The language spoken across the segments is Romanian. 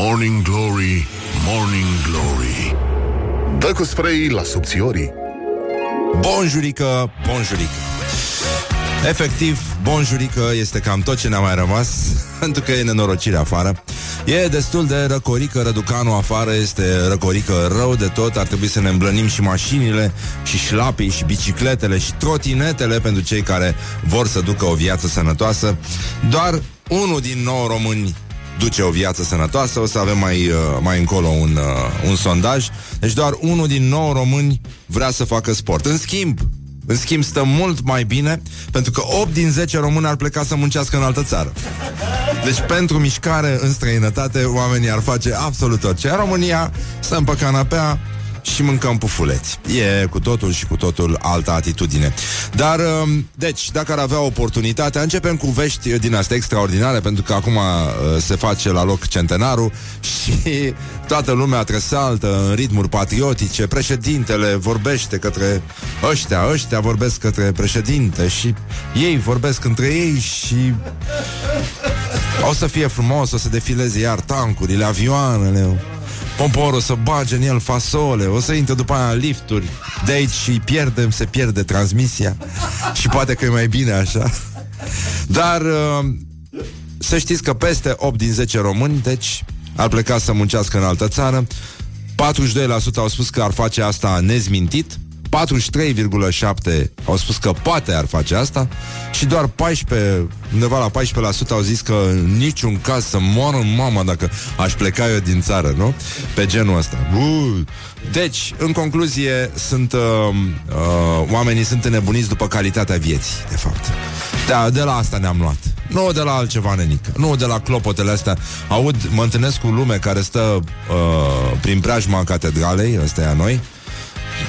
Morning Glory, Morning Glory. Dă cu spray la subțiorii. Bonjurică, bonjurică Efectiv, bonjurică este cam tot ce ne-a mai rămas Pentru că e nenorocire afară. E destul de răcorică, răducanul afară este răcorică rău de tot Ar trebui să ne îmblănim și mașinile Și șlapii, și bicicletele, și trotinetele Pentru cei care vor să ducă o viață sănătoasă. Doar unul din nou români duce o viață sănătoasă. O să avem mai, uh, mai încolo un, uh, un sondaj. Deci doar unul din nou români vrea să facă sport. În schimb, în schimb, stă mult mai bine pentru că 8 din 10 români ar pleca să muncească în altă țară. Deci pentru mișcare în străinătate oamenii ar face absolut orice. În România stăm pe canapea, și mâncăm pufuleți. E cu totul și cu totul altă atitudine. Dar, um, deci, dacă ar avea oportunitatea, începem cu vești din astea extraordinare, pentru că acum uh, se face la loc centenarul și toată lumea tresaltă în ritmuri patriotice. Președintele vorbește către ăștia, ăștia vorbesc către președinte și ei vorbesc între ei și o să fie frumos, o să defileze iar tancurile, avioanele, Poporul să bage în el fasole. O să intre după aia lifturi. De aici și pierdem, se pierde transmisia. Și poate că e mai bine așa. Dar uh, Să știți că peste 8 din 10 români Deci ar pleca să muncească în altă țară 42% au spus că ar face asta nezmintit 43,7 au spus că poate ar face asta și doar 14, undeva la 14% au zis că în niciun caz să moară mama dacă aș pleca eu din țară, nu? Pe genul ăsta. Uh. Deci, în concluzie, sunt uh, uh, oamenii sunt înnebuniți după calitatea vieții, de fapt. Da, de la asta ne-am luat. Nu de la altceva, nenică. Nu de la clopotele astea. Aud, mă întâlnesc cu lume care stă uh, prin preajma catedralei, ăsta e a noi,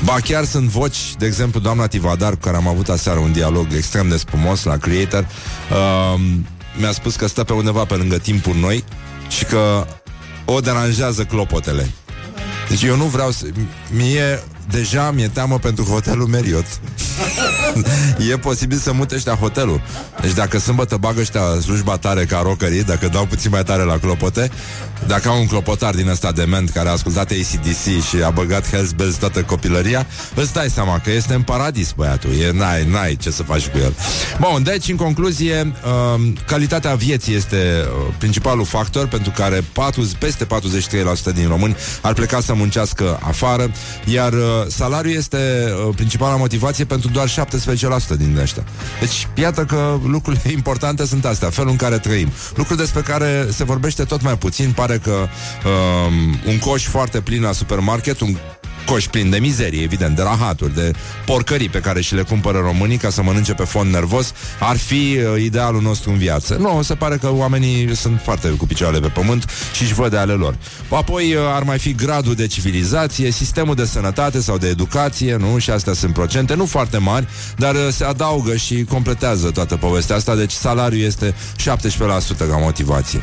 Ba chiar sunt voci, de exemplu, doamna Tivadar, cu care am avut aseară un dialog extrem de spumos la Creator, uh, mi-a spus că stă pe undeva pe lângă timpul noi și că o deranjează clopotele. Deci eu nu vreau să... Mie deja mi-e teamă pentru hotelul Meriot. e posibil să mute ăștia hotelul. Deci dacă sâmbătă bagă ăștia slujba tare ca rockerii, dacă dau puțin mai tare la clopote, dacă au un clopotar din ăsta dement care a ascultat ACDC și a băgat Hells Bells toată copilăria, îți dai seama că este în paradis băiatul. E, n-ai, n-ai ce să faci cu el. Bun, deci, în concluzie, uh, calitatea vieții este uh, principalul factor pentru care 40, peste 43% din români ar pleca să muncească afară, iar uh, salariul este uh, principala motivație pentru doar 17% din ăștia. Deci, iată că lucrurile importante sunt astea, felul în care trăim. Lucruri despre care se vorbește tot mai puțin. Pare că um, un coș foarte plin la supermarket, un coș plin de mizerie, evident, de rahaturi, de porcării pe care și le cumpără românii ca să mănânce pe fond nervos, ar fi uh, idealul nostru în viață. Nu, se pare că oamenii sunt foarte cu picioarele pe pământ și își văd de ale lor. Apoi uh, ar mai fi gradul de civilizație, sistemul de sănătate sau de educație, nu? Și astea sunt procente, nu foarte mari, dar uh, se adaugă și completează toată povestea asta, deci salariul este 17% ca motivație.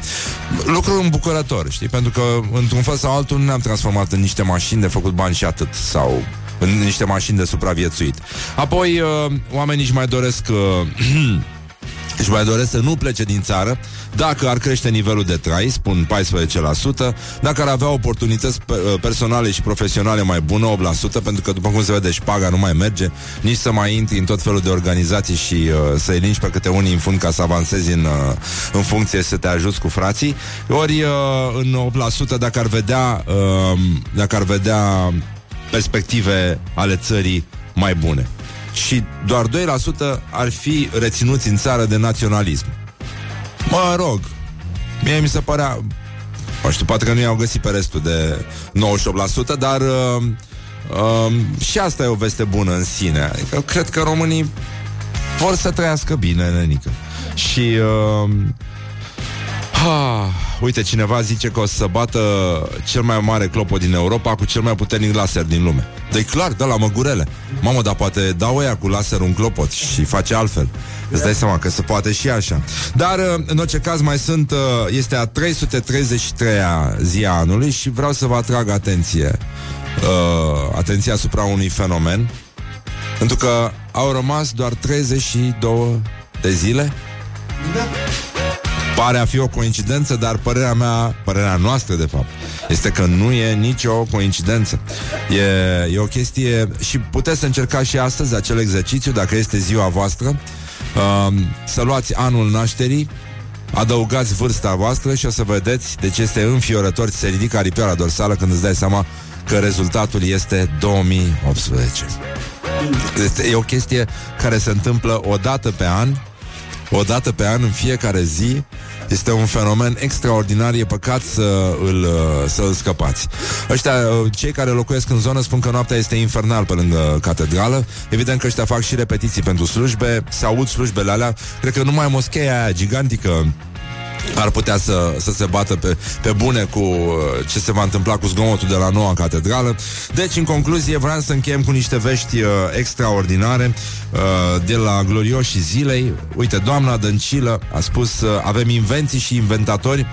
Lucru îmbucurător, știi? Pentru că, într-un fel sau altul, nu ne-am transformat în niște mașini de făcut bani și atât sau în niște mașini de supraviețuit. Apoi, uh, oamenii își mai doresc uh, își mai doresc să nu plece din țară dacă ar crește nivelul de trai, spun 14%, dacă ar avea oportunități uh, personale și profesionale mai bune, 8%, pentru că, după cum se vede, șpaga nu mai merge, nici să mai intri în tot felul de organizații și uh, să-i lingi pe câte unii în fund ca să avansezi în, uh, în funcție să te ajuți cu frații, ori uh, în 8% dacă ar vedea uh, dacă ar vedea perspective ale țării mai bune. Și doar 2% ar fi reținuți în țară de naționalism. Mă rog, mie mi se părea... Nu știu, poate că nu i-au găsit pe restul de 98%, dar uh, uh, și asta e o veste bună în sine. Adică cred că românii vor să trăiască bine, nenică. Și... Uh, Ha, uite, cineva zice că o să bată cel mai mare clopot din Europa cu cel mai puternic laser din lume. Deci clar, de la măgurele. Mamă, dar poate dau ăia cu laser un clopot și face altfel. Îți dai seama că se poate și așa. Dar, în orice caz, mai sunt... Este a 333-a zi a anului și vreau să vă atrag atenție. Uh, atenția asupra unui fenomen. Pentru că au rămas doar 32 de zile. Da Pare a fi o coincidență, dar părerea mea, părerea noastră de fapt, este că nu e nicio coincidență. E, e o chestie și puteți să încercați și astăzi acel exercițiu, dacă este ziua voastră, uh, să luați anul nașterii, adăugați vârsta voastră și o să vedeți de ce este înfiorător, se ridică aripioara dorsală când îți dai seama că rezultatul este 2018. Este, e o chestie care se întâmplă o dată pe an, o dată pe an, în fiecare zi. Este un fenomen extraordinar, e păcat să îl, să îl scăpați. Ăștia, cei care locuiesc în zonă, spun că noaptea este infernal pe lângă catedrală. Evident că ăștia fac și repetiții pentru slujbe, se aud slujbele alea. Cred că numai moscheia aia gigantică ar putea să, să se bată pe, pe bune cu uh, ce se va întâmpla cu zgomotul de la noua catedrală. Deci, în concluzie, vreau să încheiem cu niște vești uh, extraordinare uh, de la glorioșii zilei. Uite, doamna Dăncilă a spus uh, avem invenții și inventatori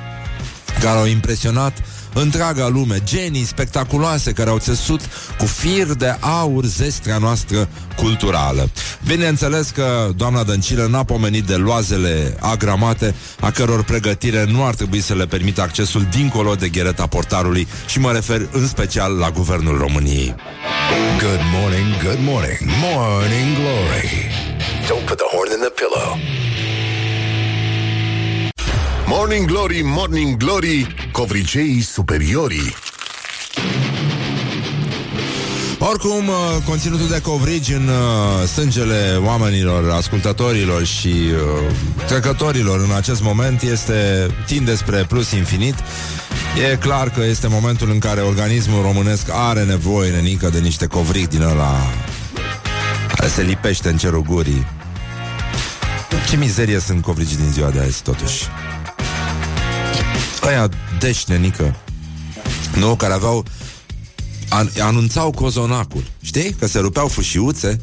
care au impresionat întreaga lume, genii spectaculoase care au țesut cu fir de aur zestrea noastră culturală. Bineînțeles că doamna Dăncilă n-a pomenit de loazele agramate, a căror pregătire nu ar trebui să le permită accesul dincolo de ghereta portarului și mă refer în special la Guvernul României. Good morning, good morning, morning glory. Don't put the horn in the pillow. Morning Glory, Morning Glory, covriceii superiorii. Oricum, uh, conținutul de covrigi în uh, sângele oamenilor, ascultătorilor și uh, trecătorilor în acest moment este tinde spre plus infinit. E clar că este momentul în care organismul românesc are nevoie, nenică, de niște covrig din ăla care se lipește în cerul gurii. Ce mizerie sunt covrigi din ziua de azi, totuși. Aia deși, nenică, nu, care aveau an- anunțau cozonacul. Știi? Că se rupeau fâșiuțe.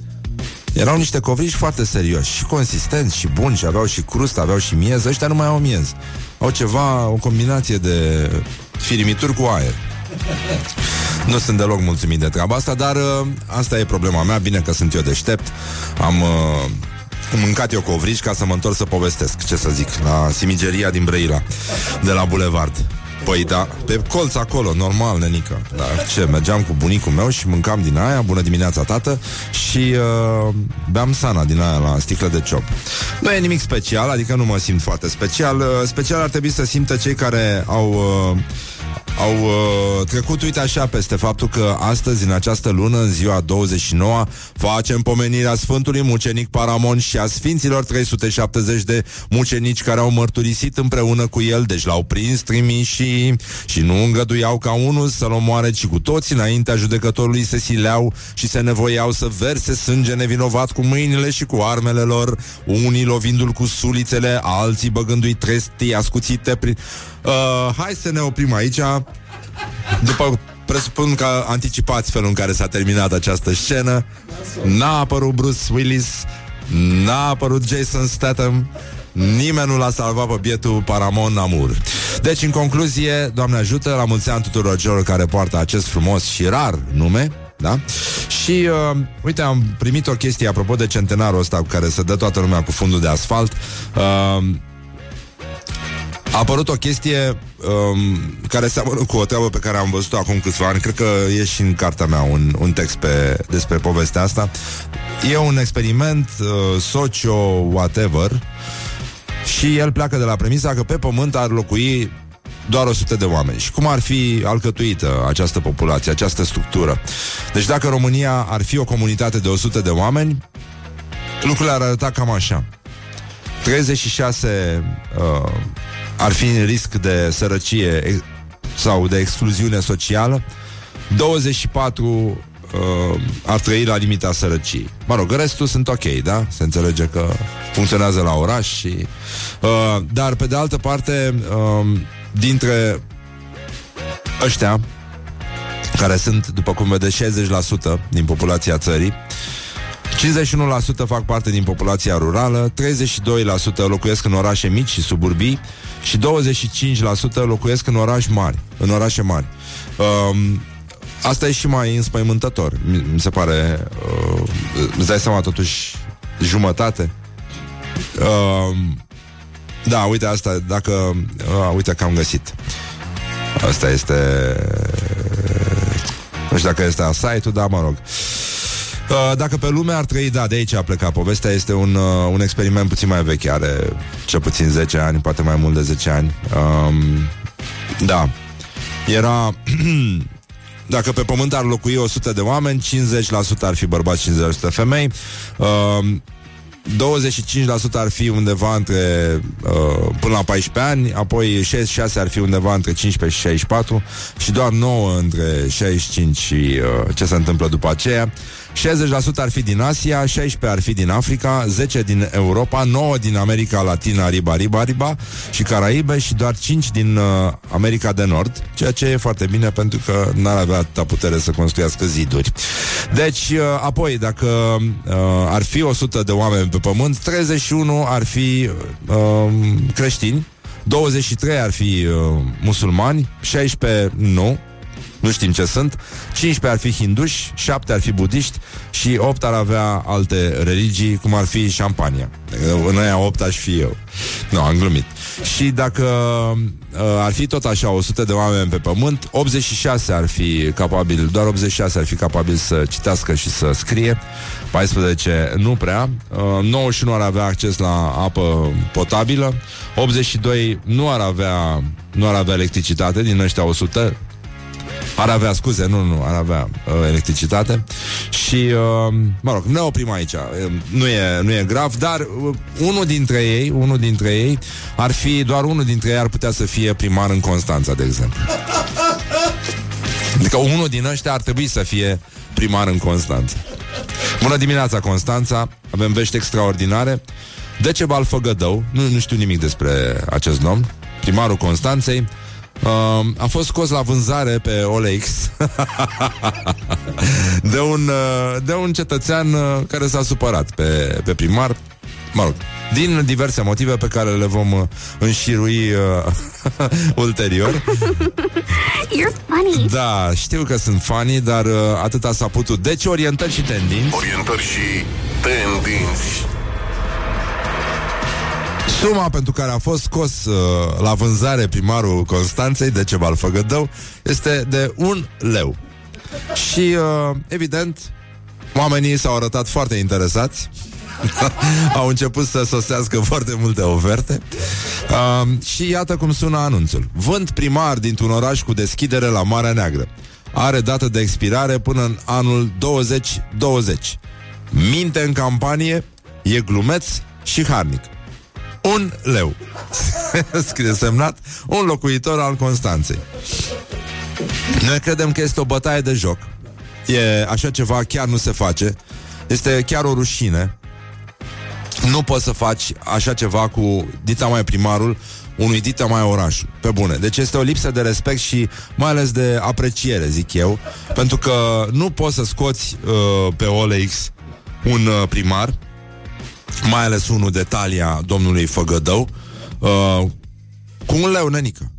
Erau niște covriși foarte serioși și consistenți și buni și aveau și crustă, aveau și miez. Ăștia nu mai au miez. Au ceva, o combinație de firimituri cu aer. Nu sunt deloc mulțumit de treaba asta, dar uh, asta e problema mea. Bine că sunt eu deștept. Am uh, mâncat eu covrici ca să mă întorc să povestesc, ce să zic, la simigeria din Brăila, de la Bulevard. Păi da, pe colț acolo, normal, nenică. Da, Ce, mergeam cu bunicul meu și mâncam din aia. Bună dimineața, tată. Și uh, beam sana din aia la sticlă de ciop. Nu e nimic special, adică nu mă simt foarte special. Uh, Special ar trebui să simtă cei care au... Uh, au uh, trecut, uite așa, peste faptul că astăzi, în această lună, în ziua 29, facem pomenirea Sfântului Mucenic Paramon și a Sfinților 370 de mucenici care au mărturisit împreună cu el, deci l-au prins trimișii și nu îngăduiau ca unul să-l omoare, ci cu toți înaintea judecătorului se sileau și se nevoiau să verse sânge nevinovat cu mâinile și cu armele lor, unii lovindu-l cu sulițele, alții băgându-i trestii ascuțite prin... Uh, hai să ne oprim aici. După presupun că anticipați felul în care s-a terminat această scenă. N-a apărut Bruce Willis, n-a apărut Jason Statham, Nimeni nu l-a salvat pe bietul Paramon Amur. Deci, în concluzie, Doamne ajută, la mulți ani tuturor celor care poartă acest frumos și rar nume, da? Și, uh, uite, am primit o chestie apropo de centenarul ăsta cu care se dă toată lumea cu fundul de asfalt. Uh, a apărut o chestie um, care seamănă cu o treabă pe care am văzut-o acum câțiva ani. Cred că e și în cartea mea un, un text pe, despre povestea asta. E un experiment uh, socio-whatever și el pleacă de la premisa că pe pământ ar locui doar 100 de oameni. Și cum ar fi alcătuită această populație, această structură? Deci dacă România ar fi o comunitate de 100 de oameni, lucrurile ar arăta cam așa. 36 uh, ar fi în risc de sărăcie ex- sau de excluziune socială, 24 uh, ar trăi la limita sărăciei. Mă rog, restul sunt ok, da? Se înțelege că funcționează la oraș și... Uh, dar, pe de altă parte, uh, dintre ăștia, care sunt, după cum vedeți, 60% din populația țării, 51% fac parte din populația rurală, 32% locuiesc în orașe mici și suburbii și 25% locuiesc în orașe mari, în orașe mari. Um, asta e și mai înspăimântător, mi, mi se pare. Uh, îți dai seama totuși jumătate. Um, Da, uite asta, dacă... Uh, uite că am găsit. Asta este... Nu știu dacă este site-ul, dar mă rog. Uh, dacă pe lume ar trăi, da, de aici a plecat povestea, este un, uh, un experiment puțin mai vechi, are cel puțin 10 ani, poate mai mult de 10 ani. Um, da. Era... Dacă pe pământ ar locui 100 de oameni, 50% ar fi bărbați, 50% femei. Uh, 25% ar fi undeva între uh, până la 14 ani, apoi 66 ar fi undeva între 15 și 64 și doar 9 între 65 și uh, ce se întâmplă după aceea. 60% ar fi din Asia, 16% ar fi din Africa, 10% din Europa, 9% din America Latina, riba, riba, riba și Caraibe și doar 5% din uh, America de Nord, ceea ce e foarte bine pentru că n-ar avea atâta putere să construiască ziduri. Deci, uh, apoi, dacă uh, ar fi 100 de oameni pe pământ, 31 ar fi uh, creștini, 23 ar fi uh, musulmani, 16 nu, nu știm ce sunt, 15 ar fi hinduși, 7 ar fi budiști și 8 ar avea alte religii, cum ar fi șampania. În aia 8 aș fi eu. Nu, am glumit. Și dacă uh, ar fi tot așa 100 de oameni pe pământ, 86 ar fi capabil, doar 86 ar fi capabil să citească și să scrie, 14 nu prea, uh, 91 ar avea acces la apă potabilă, 82 nu ar avea nu ar avea electricitate din ăștia 100, ar avea, scuze, nu, nu, ar avea uh, electricitate. Și, uh, mă rog, ne oprim aici. Uh, nu, e, nu e grav, dar uh, Unul dintre ei, unul dintre ei Ar fi, doar unul dintre ei ar putea să fie primar în Constanța, de exemplu. Adică unul din ăștia ar trebui să fie primar în Constanța. Bună dimineața, Constanța. Avem vești extraordinare. Decebal Făgădău, nu, nu știu nimic despre acest nom Primarul Constanței Uh, a fost scos la vânzare pe OLX de, un, uh, de un cetățean uh, care s-a supărat pe, pe primar. Mă rog, din diverse motive pe care le vom uh, înșirui uh, ulterior. You're funny. Da, știu că sunt funny, dar uh, atâta s-a putut. Deci orientări și tendinți. Orientări și tendinți. Suma pentru care a fost scos uh, la vânzare primarul Constanței de Cebal Făgădău este de un leu. Și, uh, evident, oamenii s-au arătat foarte interesați. Au început să sosească foarte multe oferte. Uh, Și iată cum sună anunțul. Vând primar dintr-un oraș cu deschidere la Marea Neagră. Are dată de expirare până în anul 2020 Minte în campanie E glumeț și harnic un leu. Scrie semnat un locuitor al Constanței. Noi credem că este o bătaie de joc. E așa ceva chiar nu se face. Este chiar o rușine. Nu poți să faci așa ceva cu dita mai primarul unui dita mai oraș. Pe bune. Deci este o lipsă de respect și mai ales de apreciere, zic eu, pentru că nu poți să scoți uh, pe OLX un uh, primar mai ales unul de talia domnului Făgădău, uh, cu un leu, nenică.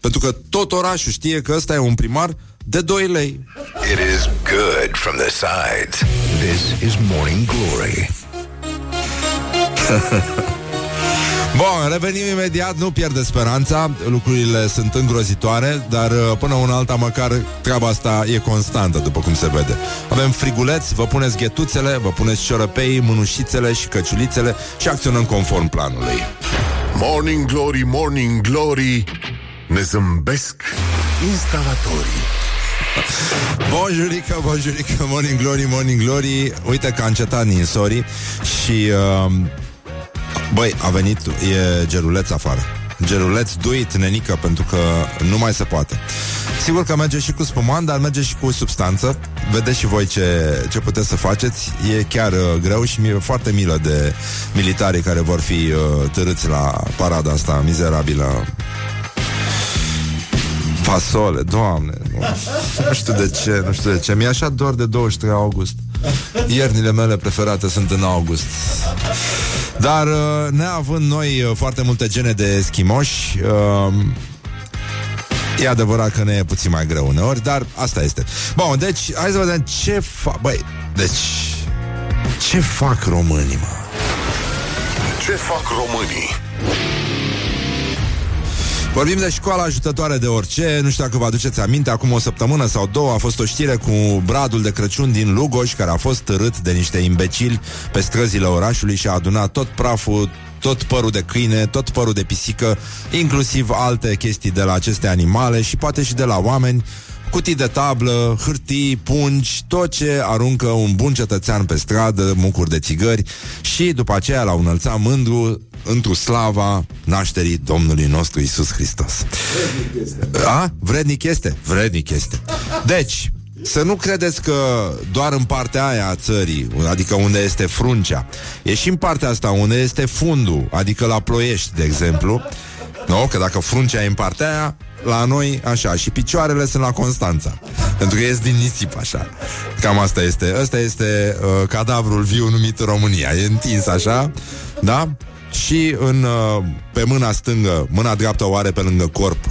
Pentru că tot orașul știe că ăsta e un primar de 2 lei. It is good from the sides. This is Morning Glory. Bun, revenim imediat, nu pierde speranța Lucrurile sunt îngrozitoare Dar uh, până una alta măcar treaba asta e constantă, după cum se vede. Avem friguleți, vă puneți ghetuțele Vă puneți ciorăpei, mânușițele și căciulițele Și acționăm conform planului. Morning Glory, Morning Glory Ne zâmbesc instalatorii. Bonjurică, bonjurică, morning glory, morning glory. Uite că a încetat ninsorii Și uh, Băi, a venit, e geruleț afară. Geruleț, duit, nenică, pentru că nu mai se poate. Sigur că merge și cu spumant, dar merge și cu substanță. Vedeți și voi ce, ce puteți să faceți. E chiar uh, greu și mi-e foarte milă de militarii care vor fi uh, târâți la parada asta mizerabilă. Fasole, doamne nu, nu știu de ce, nu știu de ce. Mi-e așa doar de 23 august. Iernile mele preferate sunt în august Dar uh, neavând noi uh, foarte multe gene de schimoși uh, E adevărat că ne e puțin mai greu uneori Dar asta este Bun, deci hai să vedem ce fac Băi, deci Ce fac românii, mă? Ce fac românii? Vorbim de școala ajutătoare de orice Nu știu dacă vă aduceți aminte Acum o săptămână sau două a fost o știre cu bradul de Crăciun din Lugoș Care a fost târât de niște imbecili Pe străzile orașului și a adunat tot praful tot părul de câine, tot părul de pisică, inclusiv alte chestii de la aceste animale și poate și de la oameni, cutii de tablă, hârtii, pungi, tot ce aruncă un bun cetățean pe stradă, mucuri de țigări și după aceea l-au înălțat mândru într slava nașterii Domnului nostru Isus Hristos. Vrednic este. A? Vrednic este? Vrednic este. Deci, să nu credeți că doar în partea aia a țării, adică unde este fruncea, e și în partea asta unde este fundul, adică la ploiești, de exemplu, nu? Că dacă fruncea e în partea aia, la noi așa și picioarele sunt la Constanța. Pentru că ies din nisip așa. Cam asta este. Ăsta este uh, cadavrul viu numit România. E întins așa, da? Și în, uh, pe mâna stângă, mâna dreaptă o are pe lângă corp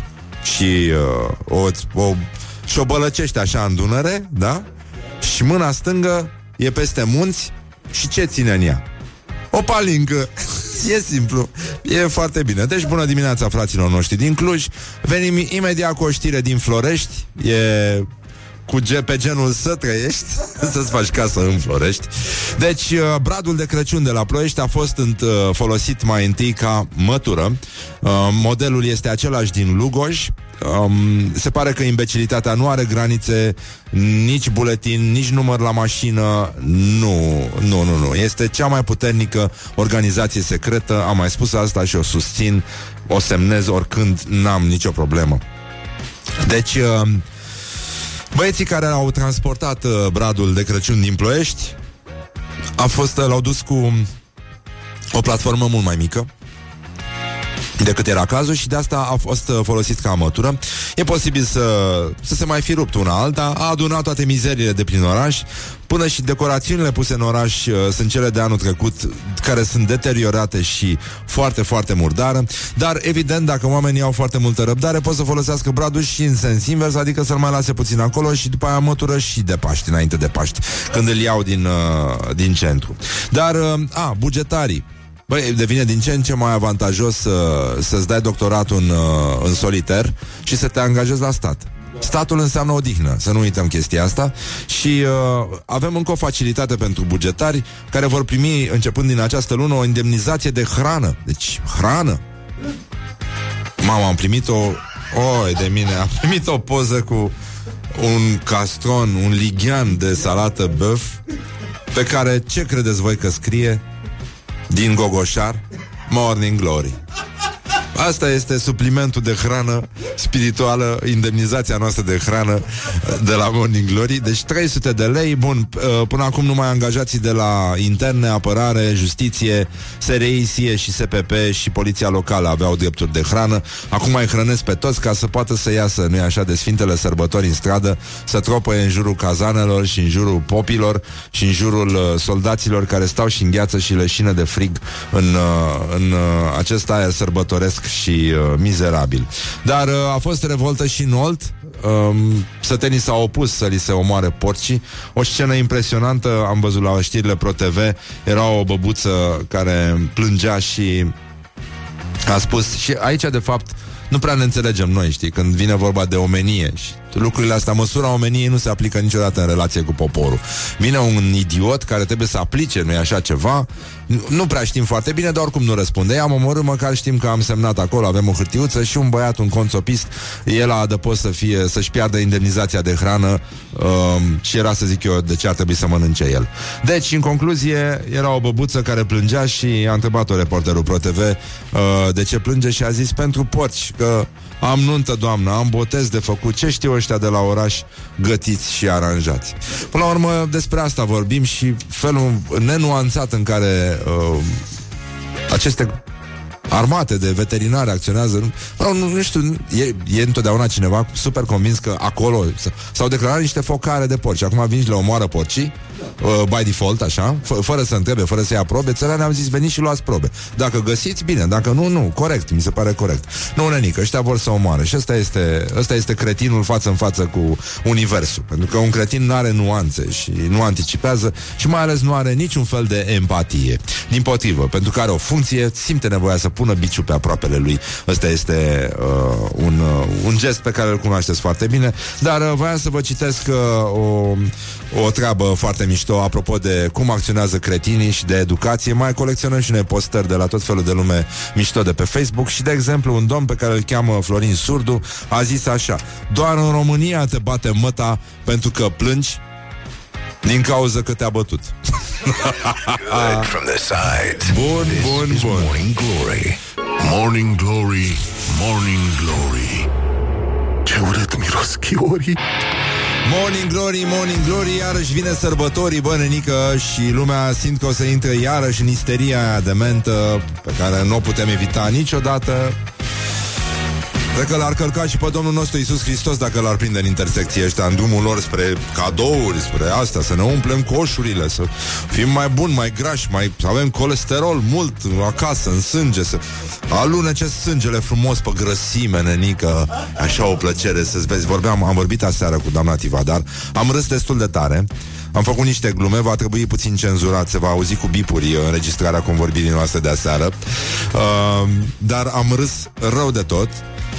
și uh, o, o și o bălăcește așa în Dunăre, da? Și mâna stângă e peste munți și ce ține în ea? O palincă. E simplu. E foarte bine. Deci bună dimineața, fraților noștri din Cluj. Venim imediat cu o știre din Florești. E cu ge- pe genul să trăiești, să-ți faci casă în Florești. Deci, uh, bradul de Crăciun de la Ploiești a fost înt, uh, folosit mai întâi ca mătură. Uh, modelul este același din Lugoj. Um, se pare că imbecilitatea nu are granițe, nici buletin, nici număr la mașină. Nu, nu, nu, nu. Este cea mai puternică organizație secretă. Am mai spus asta și o susțin, o semnez oricând, n-am nicio problemă. Deci, uh, Băieții care au transportat uh, bradul de Crăciun din Ploiești a fost, uh, l-au dus cu o platformă mult mai mică decât era cazul și de asta a fost uh, folosit ca mătură. E posibil să, să se mai fi rupt una alta, a adunat toate mizerile de prin oraș, până și decorațiunile puse în oraș uh, sunt cele de anul trecut, care sunt deteriorate și foarte, foarte murdară, dar evident, dacă oamenii au foarte multă răbdare, pot să folosească bradul și în sens invers, adică să-l mai lase puțin acolo și după aia mătură și de Paști, înainte de Paști, când îl iau din, uh, din centru. Dar, uh, a, bugetarii, Băi, devine din ce în ce mai avantajos să, să-ți dai doctoratul în, uh, în soliter și să te angajezi la stat. Statul înseamnă odihnă, să nu uităm chestia asta Și uh, avem încă o facilitate pentru bugetari Care vor primi, începând din această lună O indemnizație de hrană Deci, hrană Mama, am primit o... Oi, de mine, am primit o poză cu un castron, un lighean de salată băf Pe care, ce credeți voi că scrie? Din Gogoșar, Morning Glory. Asta este suplimentul de hrană spirituală, indemnizația noastră de hrană de la Morning Glory. Deci 300 de lei, bun, uh, până acum numai angajații de la interne, apărare, justiție, SRI, SIE și SPP și poliția locală aveau drepturi de hrană. Acum mai hrănesc pe toți ca să poată să iasă, nu așa, de Sfintele Sărbători în stradă, să tropăie în jurul cazanelor și în jurul popilor și în jurul uh, soldaților care stau și îngheață și leșină de frig în, uh, în acest aer sărbătoresc și uh, mizerabil. Dar uh, a fost revoltă și în Olt. Um, sătenii s-au opus să li se omoare porcii. O scenă impresionantă am văzut la știrile ProTV. Era o băbuță care plângea și a spus și aici de fapt nu prea ne înțelegem noi, știi, când vine vorba de omenie și lucrurile astea, măsura omeniei nu se aplică niciodată în relație cu poporul. Vine un idiot care trebuie să aplice, nu-i așa ceva, nu prea știm foarte bine, dar oricum nu răspunde. Am omorât, măcar știm că am semnat acolo, avem o hârtiuță și un băiat, un conțopist, el a adăpost să fie, să-și piardă indemnizația de hrană um, și era să zic eu de ce ar trebui să mănânce el. Deci, în concluzie, era o băbuță care plângea și a întrebat-o reporterul ProTV uh, de ce plânge și a zis pentru porci, că am nuntă, doamnă, am botez de făcut. Ce știu ăștia de la oraș gătiți și aranjați? Până la urmă, despre asta vorbim Și felul nenuanțat în care uh, Aceste armate de veterinari acționează. Nu, nu, nu știu, e, e întotdeauna cineva super convins că acolo s-au declarat niște focare de porci. Acum vin și le omoară porcii, uh, by default, așa, f- fără să întrebe, fără să ia probe. Țăranii am zis, veniți și luați probe. Dacă găsiți, bine, dacă nu, nu, corect, mi se pare corect. Nu, nenică, ăștia vor să omoare. Și ăsta este, ăsta este cretinul față în față cu universul. Pentru că un cretin nu are nuanțe și nu anticipează și mai ales nu are niciun fel de empatie. Din potrivă, pentru că are o funcție, simte nevoia să pună biciu pe aproapele lui. Ăsta este uh, un, uh, un gest pe care îl cunoașteți foarte bine. Dar uh, voiam să vă citesc uh, o, o treabă foarte mișto apropo de cum acționează cretinii și de educație. Mai colecționăm și noi postări de la tot felul de lume mișto de pe Facebook și, de exemplu, un domn pe care îl cheamă Florin Surdu a zis așa Doar în România te bate măta pentru că plângi din cauza că te-a bătut. Good from the sides. Bun, This bun, is bun. Morning Glory. Morning Glory, Morning Glory Ce urât miros chiorii Morning Glory, Morning Glory Iarăși vine sărbătorii, bă, nenică Și lumea simt că o să intre iarăși în isteria aia de mentă Pe care nu o putem evita niciodată Cred că l-ar călca și pe Domnul nostru Iisus Hristos dacă l-ar prinde în intersecție ăștia în drumul lor spre cadouri, spre asta, să ne umplem coșurile, să fim mai buni, mai grași, mai, să avem colesterol mult acasă, în sânge, să alunece sângele frumos pe grăsime, nenică, așa o plăcere să-ți vezi. Vorbeam, am vorbit aseară cu doamna Tiva, dar am râs destul de tare. Am făcut niște glume, va trebui puțin cenzurat, se va auzi cu bipuri uh, înregistrarea convorbirii noastre de aseară. Uh, dar am râs rău de tot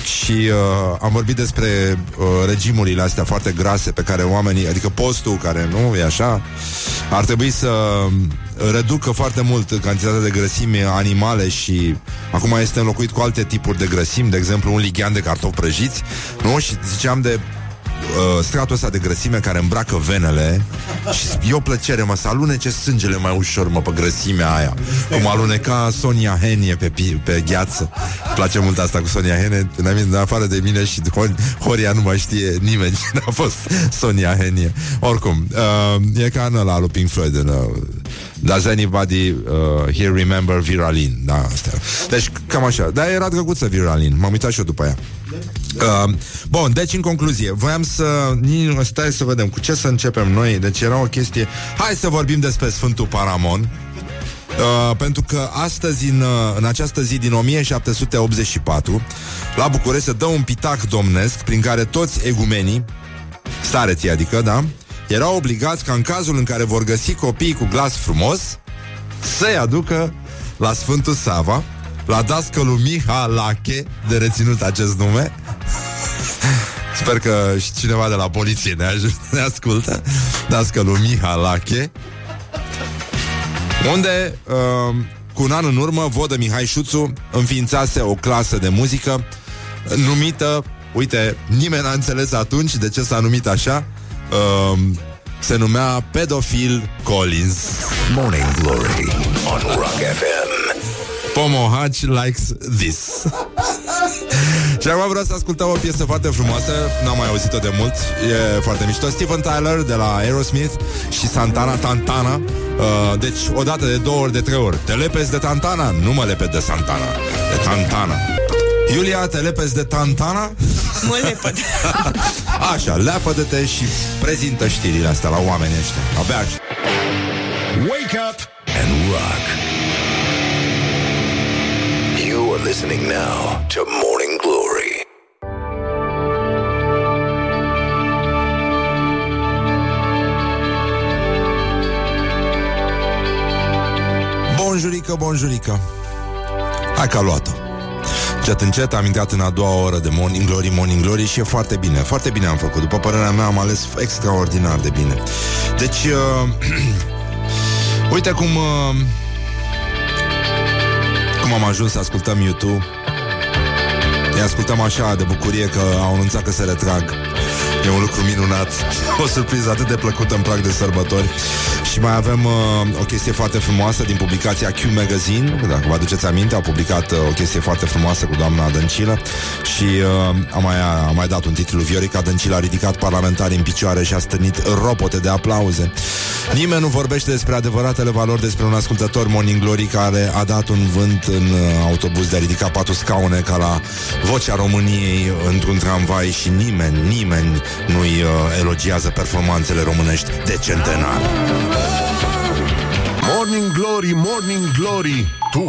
și uh, am vorbit despre uh, regimurile astea foarte grase pe care oamenii, adică postul care nu e așa, ar trebui să reducă foarte mult cantitatea de grăsimi animale și acum este înlocuit cu alte tipuri de grăsimi, de exemplu un lighean de cartofi prăjiți, nu? Și ziceam de uh, stratul ăsta de grăsime care îmbracă venele și e o plăcere, mă, să alunece sângele mai ușor, mă, pe grăsimea aia. Cum aluneca Sonia Henie pe, pi- pe gheață. Îmi place mult asta cu Sonia Henie, în, în afară de mine și Hor- Horia nu mai știe nimeni cine a fost Sonia Henie. Oricum, uh, e ca în ăla lui Pink Floyd, în, uh, Does anybody uh, here remember Viralin? Da, asta. Deci, cam așa. Dar era drăguță Viralin. M-am uitat și eu după ea. Uh, bun, deci în concluzie Voiam să... ni- Stai să vedem Cu ce să începem noi Deci era o chestie Hai să vorbim despre Sfântul Paramon Uh, pentru că astăzi, în, uh, în această zi din 1784, la București se dă un pitac domnesc prin care toți egumenii, stareții adică, da, erau obligați ca în cazul în care vor găsi copii cu glas frumos, să-i aducă la Sfântul Sava, la dascălul Mihalache, de reținut acest nume. Sper că și cineva de la poliție ne, aj- ne ascultă. Dascălul Mihalache. Unde, uh, cu un an în urmă, Vodă Mihai Șuțu înființase o clasă de muzică numită, uite, nimeni n-a înțeles atunci de ce s-a numit așa, uh, se numea Pedofil Collins. Morning Glory on Rock FM. Pomo Hatch likes this. și acum vreau să ascultăm o piesă foarte frumoasă N-am mai auzit-o de mult E foarte mișto Steven Tyler de la Aerosmith Și Santana Tantana uh, Deci o dată de două ori de trei ori Te lepezi de Tantana? Nu mă lepezi de Santana De Tantana Iulia, te lepezi de Tantana? Mă lepăd. Așa, leapă-de-te și prezintă știrile astea la oamenii ăștia Abia aștept. Wake up and rock. You are listening now to Morning Glory. Bonjurică, bonjurică Hai că a luat-o Încet, încet am intrat în a doua oră de Morning Glory, Morning Glory și e foarte bine, foarte bine am făcut. După părerea mea am ales extraordinar de bine. Deci, uh, uite cum, uh, cum am ajuns să ascultăm YouTube. Ne ascultăm așa de bucurie că au anunțat că se retrag. E un lucru minunat O surpriză atât de plăcută în prag de sărbători Și mai avem uh, o chestie foarte frumoasă Din publicația Q Magazine. Dacă vă aduceți aminte Au publicat uh, o chestie foarte frumoasă cu doamna Dăncilă. Și uh, a, mai, a mai dat un titlu. Viorica Dăncilă a ridicat parlamentarii în picioare Și a stârnit ropote de aplauze. Nimeni nu vorbește despre adevăratele valori Despre un ascultător Morning Glory Care a dat un vânt în uh, autobuz De a ridica patru scaune Ca la vocea României Într-un tramvai și nimeni, nimeni nu-i uh, elogiază performanțele românești de centenar. Morning Glory, Morning Glory. Tu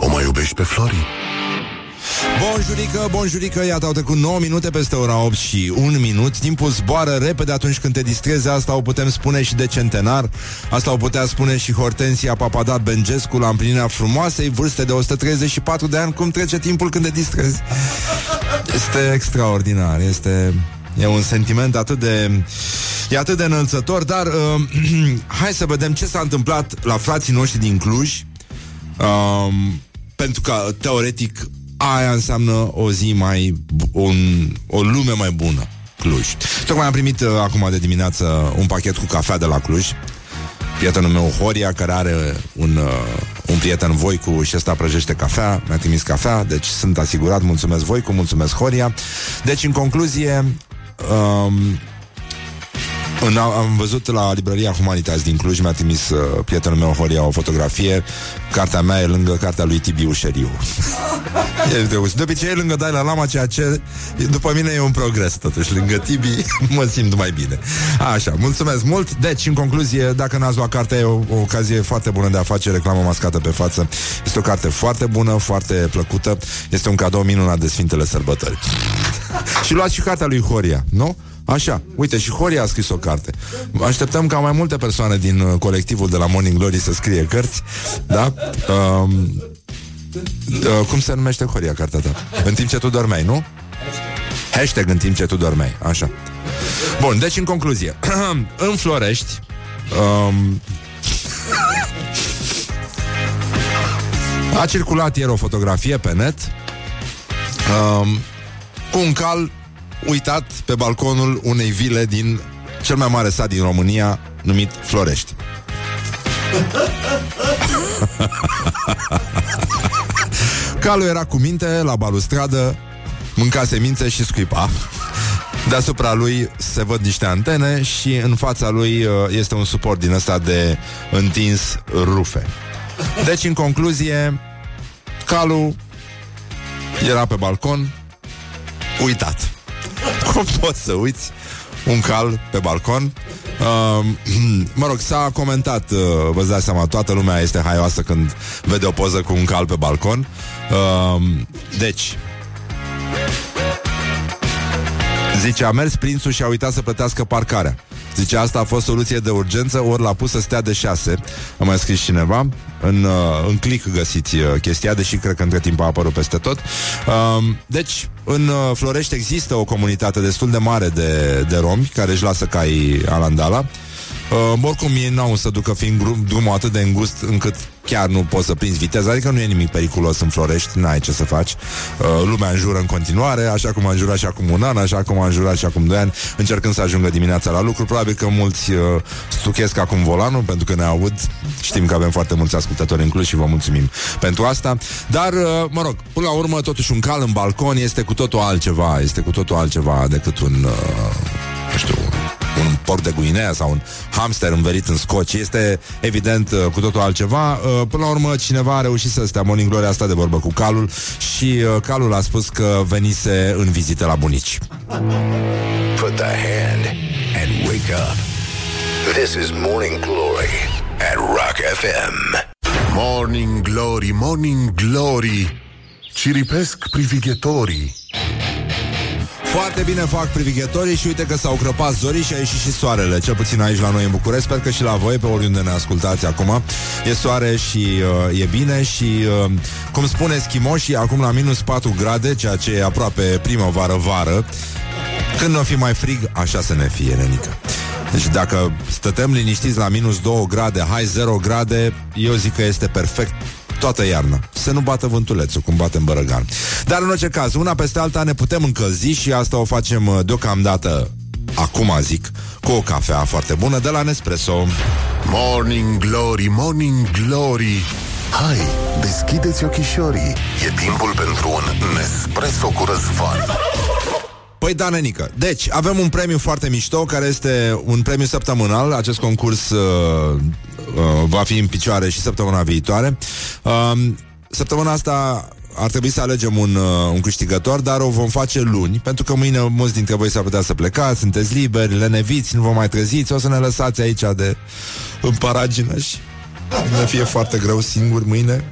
o mai iubești pe Flori? Bonjurică, bonjurică, iată au trecut 9 minute peste ora 8 și 1 minut. Timpul zboară repede atunci când te distrezi Asta o putem spune și de centenar. Asta o putea spune și Hortensia Papadat Bengescu La împlinirea frumoasei vârste de 134 de ani Cum trece timpul când te distrezi. Este extraordinar Este E un sentiment atât de... E atât de înălțător, dar uh, hai să vedem ce s-a întâmplat la frații noștri din Cluj. Uh, pentru că, teoretic, aia înseamnă o zi mai... Un, o lume mai bună. Cluj. Tocmai am primit uh, acum de dimineață un pachet cu cafea de la Cluj. Prietenul meu, Horia, care are un, uh, un prieten Voicu și ăsta prăjește cafea, mi-a trimis cafea, deci sunt asigurat, mulțumesc Voicu, mulțumesc Horia. Deci, în concluzie, um, în, am văzut la librăria Humanitas din Cluj, mi-a trimis uh, prietenul meu Horia o fotografie. Cartea mea e lângă cartea lui Tibi Ușeriu. e de, de obicei e lângă Dalai Lama, ceea ce după mine e un progres totuși. Lângă Tibi mă simt mai bine. Așa, mulțumesc mult. Deci, în concluzie, dacă n-ați luat cartea, e o, o ocazie foarte bună de a face reclamă mascată pe față. Este o carte foarte bună, foarte plăcută. Este un cadou minunat de Sfintele Sărbători. și luați și cartea lui Horia, nu? Așa, uite, și Horia a scris o carte. Așteptăm ca mai multe persoane din uh, colectivul de la Morning Glory să scrie cărți, da? Um, uh, cum se numește Horia cartea ta? În timp ce tu dormeai, nu? Hashtag în timp ce tu dormeai, așa. Bun, deci în concluzie, în Florești, um, a circulat ieri o fotografie pe net um, cu un cal uitat pe balconul unei vile din cel mai mare sat din România, numit Florești. Calul era cu minte la balustradă, mânca semințe și scuipa. Deasupra lui se văd niște antene și în fața lui uh, este un suport din ăsta de întins rufe. Deci, în concluzie, calul era pe balcon, uitat. Cum poți să uiți un cal pe balcon? Uh, mă rog, s-a comentat, uh, vă dați seama, toată lumea este haioasă când vede o poză cu un cal pe balcon. Uh, deci, Zice, a mers prințul și a uitat să plătească parcarea. Zice, asta a fost soluție de urgență, ori l-a pus să stea de șase. A mai scris cineva. În, uh, în click găsiți uh, chestia, deși cred că între timp a apărut peste tot. Uh, deci, în uh, Florești există o comunitate destul de mare de, de romi care își lasă cai alandala. Uh, oricum ei n-au să ducă fiind drumul atât de îngust încât chiar nu poți să prinzi viteza, adică nu e nimic periculos în Florești, n-ai ce să faci. Uh, lumea înjură în continuare, așa cum a înjurat și acum un an, așa cum a înjurat și acum doi ani, încercând să ajungă dimineața la lucru. Probabil că mulți uh, stuchesc acum volanul, pentru că ne aud. Știm că avem foarte mulți ascultători în Cluj și vă mulțumim pentru asta. Dar, uh, mă rog, până la urmă, totuși un cal în balcon este cu totul altceva, este cu totul altceva decât un, uh, nu știu, un porc de Guinea sau un hamster înverit în scoci. Este, evident, uh, cu totul altceva. Uh, Până la urmă, cineva a reușit să stea Morning Glory asta de vorbă cu calul și uh, calul a spus că venise în vizită la bunici. Put the hand and wake up. This is Morning Glory at Rock FM. Morning Glory, Morning Glory Ciripesc privighetorii Foarte bine fac privighetorii și uite că s-au crăpat zorii și a ieșit și soarele, cel puțin aici la noi în București, sper că și la voi, pe oriunde ne ascultați acum. E soare și uh, e bine și, uh, cum spune schimoșii, acum la minus 4 grade, ceea ce e aproape primăvară-vară, când nu o fi mai frig, așa să ne fie, nenică. Deci dacă stătem liniștiți la minus 2 grade, hai 0 grade, eu zic că este perfect toată iarna. Să nu bată vântulețul, cum bate în Bărăgan. Dar în orice caz, una peste alta ne putem încălzi și asta o facem uh, deocamdată, acum zic, cu o cafea foarte bună de la Nespresso. Morning Glory, Morning Glory Hai, deschideți ochișorii E timpul pentru un Nespresso cu răzvan Păi da, nenică. Deci, avem un premiu foarte mișto, care este un premiu săptămânal. Acest concurs uh, uh, va fi în picioare și săptămâna viitoare. Uh, săptămâna asta ar trebui să alegem un, uh, un câștigător, dar o vom face luni, pentru că mâine mulți dintre voi s-ar putea să plecați, sunteți liberi, leneviți, nu vă mai treziți, o să ne lăsați aici de în paragină și ne fie foarte greu singur mâine.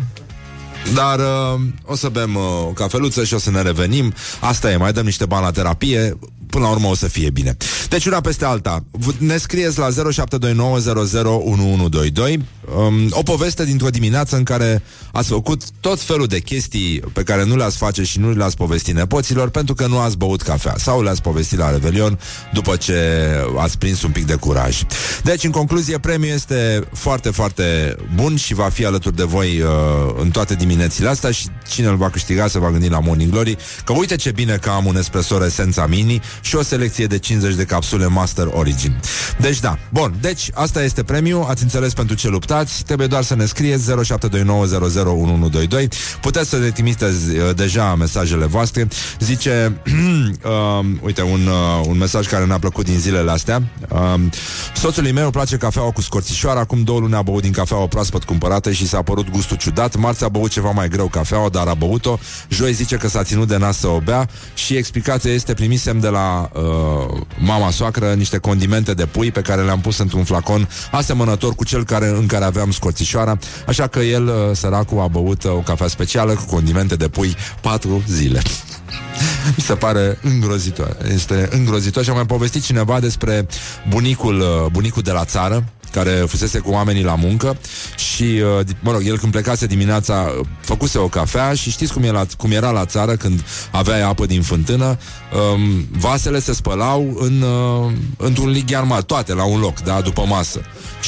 Dar uh, o să bem uh, o cafeluță și o să ne revenim. Asta e, mai dăm niște bani la terapie. Până la urmă o să fie bine. Deci una peste alta. V- Ne scrieți la 0729001122 um, o poveste dintr-o dimineață în care ați făcut tot felul de chestii pe care nu le-ați face și nu le-ați povesti nepoților pentru că nu ați băut cafea sau le-ați povestit la Revelion după ce ați prins un pic de curaj. Deci, în concluzie, premiul este foarte, foarte bun și va fi alături de voi uh, în toate diminețile astea și cine îl va câștiga se va gândi la Morning Glory că uite ce bine că am un espresor Esența Mini și o selecție de 50 de capsule Master Origin. Deci da, bun, deci asta este premiul, ați înțeles pentru ce luptați, trebuie doar să ne scrieți 0729001122 puteți să ne trimiteți uh, deja mesajele voastre. Zice, uh, uite, un, uh, un mesaj care ne-a plăcut din zilele astea. Uh, soțului meu îmi place cafeaua cu scorțișoară, acum două luni a băut din cafeaua proaspăt cumpărată și s-a părut gustul ciudat. Marți a băut ceva mai greu cafeaua, dar a băut-o. Joi zice că s-a ținut de nas să o bea și explicația este primisem de la uh, mama soacră niște condimente de pui pe care le-am pus într-un flacon asemănător cu cel care, în care aveam scorțișoara, așa că el, uh, săracul, a băut uh, o cafea specială cu condimente de pui patru zile. Mi se pare îngrozitor. Este îngrozitor și am mai povestit cineva despre bunicul, uh, bunicul de la țară, care fusese cu oamenii la muncă și, uh, mă rog, el când plecase dimineața uh, făcuse o cafea și știți cum, e la, cum era la țară când avea apă din fântână, um, vasele se spălau în, uh, într-un lighean mare, toate la un loc, da, după masă.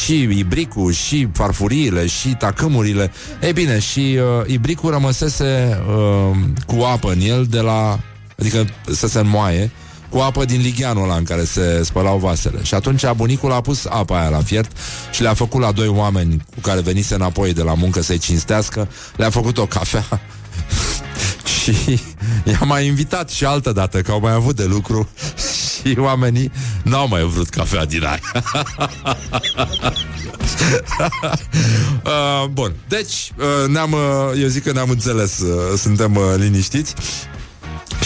Și ibricul, și farfuriile, și tacâmurile. Ei bine, și uh, ibricul rămăsese uh, cu apă în el de la adică să se înmoaie, cu apă din ligheanul ăla în care se spălau vasele. Și atunci bunicul a pus apa aia la fiert și le-a făcut la doi oameni cu care venise înapoi de la muncă să-i cinstească, le-a făcut o cafea și i-a mai invitat și altă dată, că au mai avut de lucru și oamenii n-au mai vrut cafea din aia. uh, bun, deci uh, ne-am, uh, eu zic că ne-am înțeles, uh, suntem uh, liniștiți.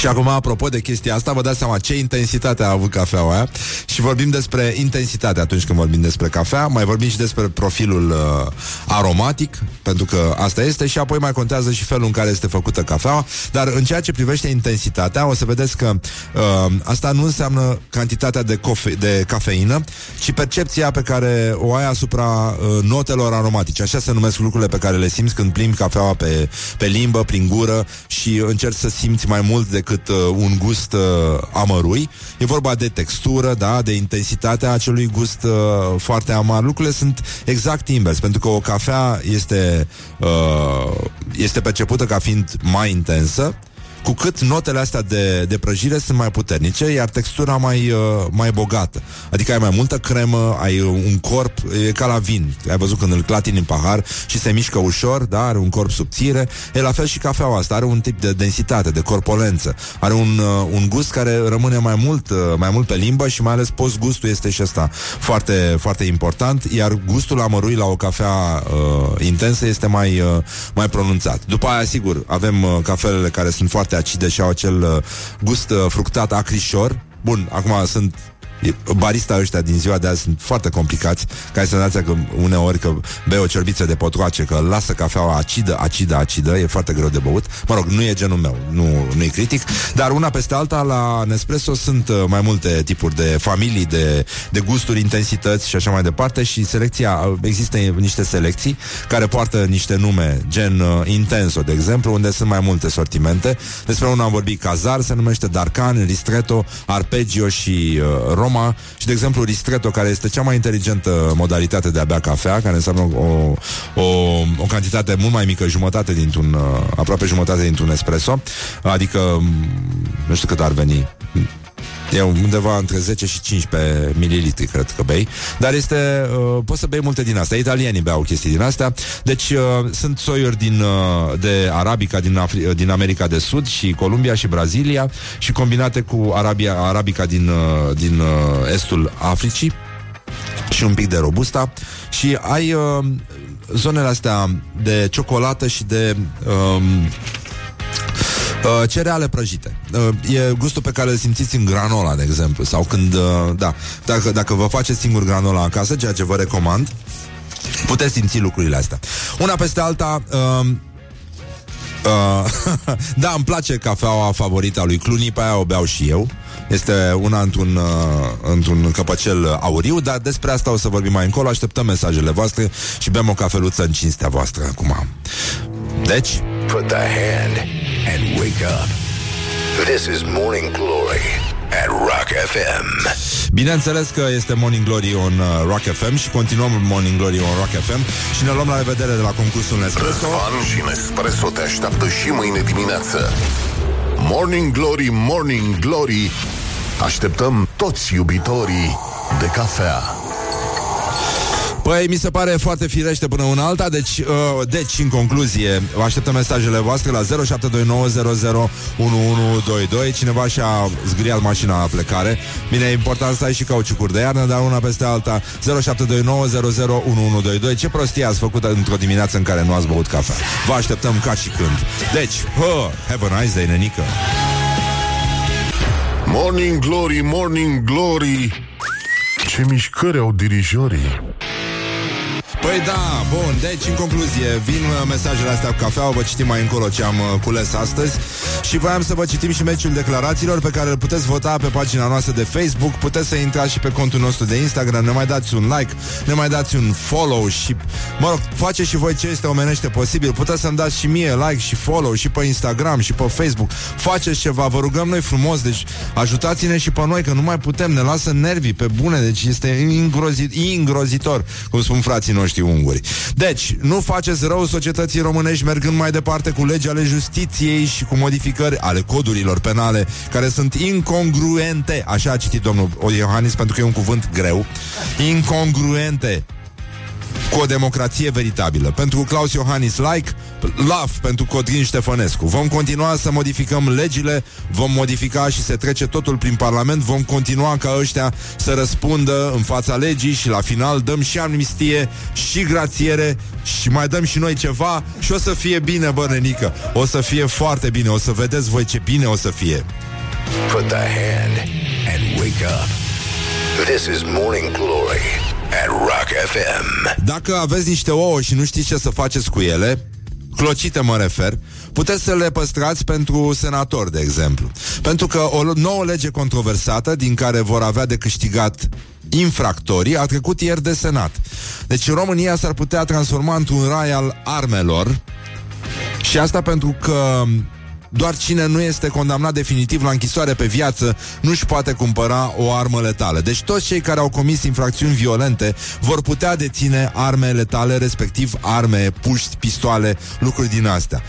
Și acum, apropo de chestia asta, vă dați seama ce intensitate a avut cafeaua aia și vorbim despre intensitate atunci când vorbim despre cafea, mai vorbim și despre profilul uh, aromatic, pentru că asta este, și apoi mai contează și felul în care este făcută cafeaua, dar în ceea ce privește intensitatea, o să vedeți că uh, asta nu înseamnă cantitatea de, cofe- de cafeină, ci percepția pe care o ai asupra uh, notelor aromatice. Așa se numesc lucrurile pe care le simți când plimbi cafeaua pe, pe limbă, prin gură și încerci să simți mai mult decât uh, un gust uh, amărui. E vorba de textură, da, de intensitatea acelui gust uh, foarte amar. Lucrurile sunt exact invers, pentru că o cafea este, uh, este percepută ca fiind mai intensă, cu cât notele astea de, de prăjire sunt mai puternice, iar textura mai, uh, mai bogată. Adică ai mai multă cremă, ai un corp, e ca la vin. Ai văzut când îl clatini în pahar și se mișcă ușor, da, are un corp subțire. E la fel și cafeaua asta, are un tip de densitate, de corpolență. Are un, uh, un gust care rămâne mai mult, uh, mai mult pe limbă și mai ales post-gustul este și asta foarte, foarte important, iar gustul amărui la o cafea uh, intensă este mai, uh, mai pronunțat. După aia, sigur, avem uh, cafelele care sunt foarte acide și au acel uh, gust uh, fructat acrișor. Bun, acum sunt e- barista ăștia din ziua de azi sunt foarte complicați, ca ai senzația că uneori că bei o ciorbiță de potcoace, că lasă cafeaua acidă, acidă, acidă, e foarte greu de băut. Mă rog, nu e genul meu, nu, nu e critic, dar una peste alta la Nespresso sunt uh, mai multe tipuri de familii, de, de gusturi, intensități și așa mai departe și selecția, uh, există niște selecții care poartă niște nume, gen uh, Intenso, de exemplu, unde sunt mai multe sortimente. Despre unul am vorbit Cazar, se numește Darkan, Ristretto, Arpeggio și uh, Roma și, de exemplu, Ristretto, care este cea mai inteligentă modalitate de a bea cafea, care înseamnă o, o, o cantitate mult mai mică, jumătate dintr-un, uh, aproape jumătate dintr-un espresso, adică, m, nu știu cât ar veni, E undeva între 10 și 15 mililitri, cred că bei. Dar este, uh, poți să bei multe din astea. Italienii beau chestii din astea. Deci uh, sunt soiuri din, uh, de Arabica din, Afri- uh, din America de Sud și Columbia și Brazilia și combinate cu Arabia, Arabica din, uh, din uh, estul Africii și un pic de robusta și ai uh, zonele astea de ciocolată și de um, Uh, cereale prăjite. Uh, e gustul pe care îl simțiți în granola, de exemplu, sau când, uh, da, dacă, dacă vă faceți singur granola acasă, ceea ce vă recomand, puteți simți lucrurile astea. Una peste alta, uh, Uh, da, îmi place cafeaua favorită a lui Cluny, pe aia o beau și eu. Este una într-un, uh, într-un căpăcel auriu, dar despre asta o să vorbim mai încolo. Așteptăm mesajele voastre și bem o cafeluță în cinstea voastră acum. Deci... Put the hand and wake up. This is Morning Glory at Rock FM. Bineînțeles că este Morning Glory on uh, Rock FM și continuăm Morning Glory on Rock FM și ne luăm la revedere de la concursul Nespresso. Răzvan și Nespresso te așteaptă și mâine dimineață. Morning Glory, Morning Glory Așteptăm toți iubitorii de cafea Păi, mi se pare foarte firește până una alta Deci, uh, deci în concluzie Așteptăm mesajele voastre la 0729001122 Cineva și-a zgriat mașina la plecare. Bine, e important să ai și cauciucuri de iarnă Dar una peste alta. 0729001122 Ce prostie ați făcut într-o dimineață în care nu ați băut cafea? Vă așteptăm ca și când. Deci, hă, have a nice day, nenică. Morning Glory, Morning Glory. Ce mișcări au dirijorii Păi da, bun, deci în concluzie Vin uh, mesajele astea cu cafea Vă citim mai încolo ce am uh, cules astăzi. Și voiam să vă citim și meciul declarațiilor Pe care îl puteți vota pe pagina noastră de Facebook. Puteți să intrați și pe contul nostru de Instagram. Ne mai dați un like, ne mai dați un follow Și, mă rog, face și voi ce este omenește posibil. Puteți să-mi dați și mie like și follow Și pe Instagram și pe Facebook. Faceți ceva, vă rugăm noi frumos Deci ajutați-ne și pe noi Că nu mai putem, ne lasă nervii pe bune Deci este ingrozit, ingrozitor Cum spun frații noștri unguri. Deci, nu faceți rău societății românești Mergând mai departe cu legi ale justiției Și cu modificări ale codurilor penale Care sunt incongruente. Așa a citit domnul Iohannis Pentru că e un cuvânt greu. Incongruente cu o democrație veritabilă. Pentru Claus Iohannis like, love pentru Codrin Ștefănescu. Vom continua să modificăm legile, vom modifica și se trece totul prin Parlament, vom continua ca ăștia să răspundă în fața legii și la final dăm și amnistie și grațiere și mai dăm și noi ceva și o să fie bine, bă, nenică. O să fie foarte bine, o să vedeți voi ce bine o să fie. Put the hand and wake up. This is Morning Glory at Rock FM. Dacă aveți niște ouă și nu știți ce să faceți cu ele, clocite mă refer, puteți să le păstrați pentru senator, de exemplu. Pentru că o nouă lege controversată, din care vor avea de câștigat infractorii, a trecut ieri de senat. Deci România s-ar putea transforma într-un rai al armelor și asta pentru că doar cine nu este condamnat definitiv la închisoare pe viață nu-și poate cumpăra o armă letală. Deci toți cei care au comis infracțiuni violente vor putea deține arme letale, respectiv arme, puști, pistoale, lucruri din astea.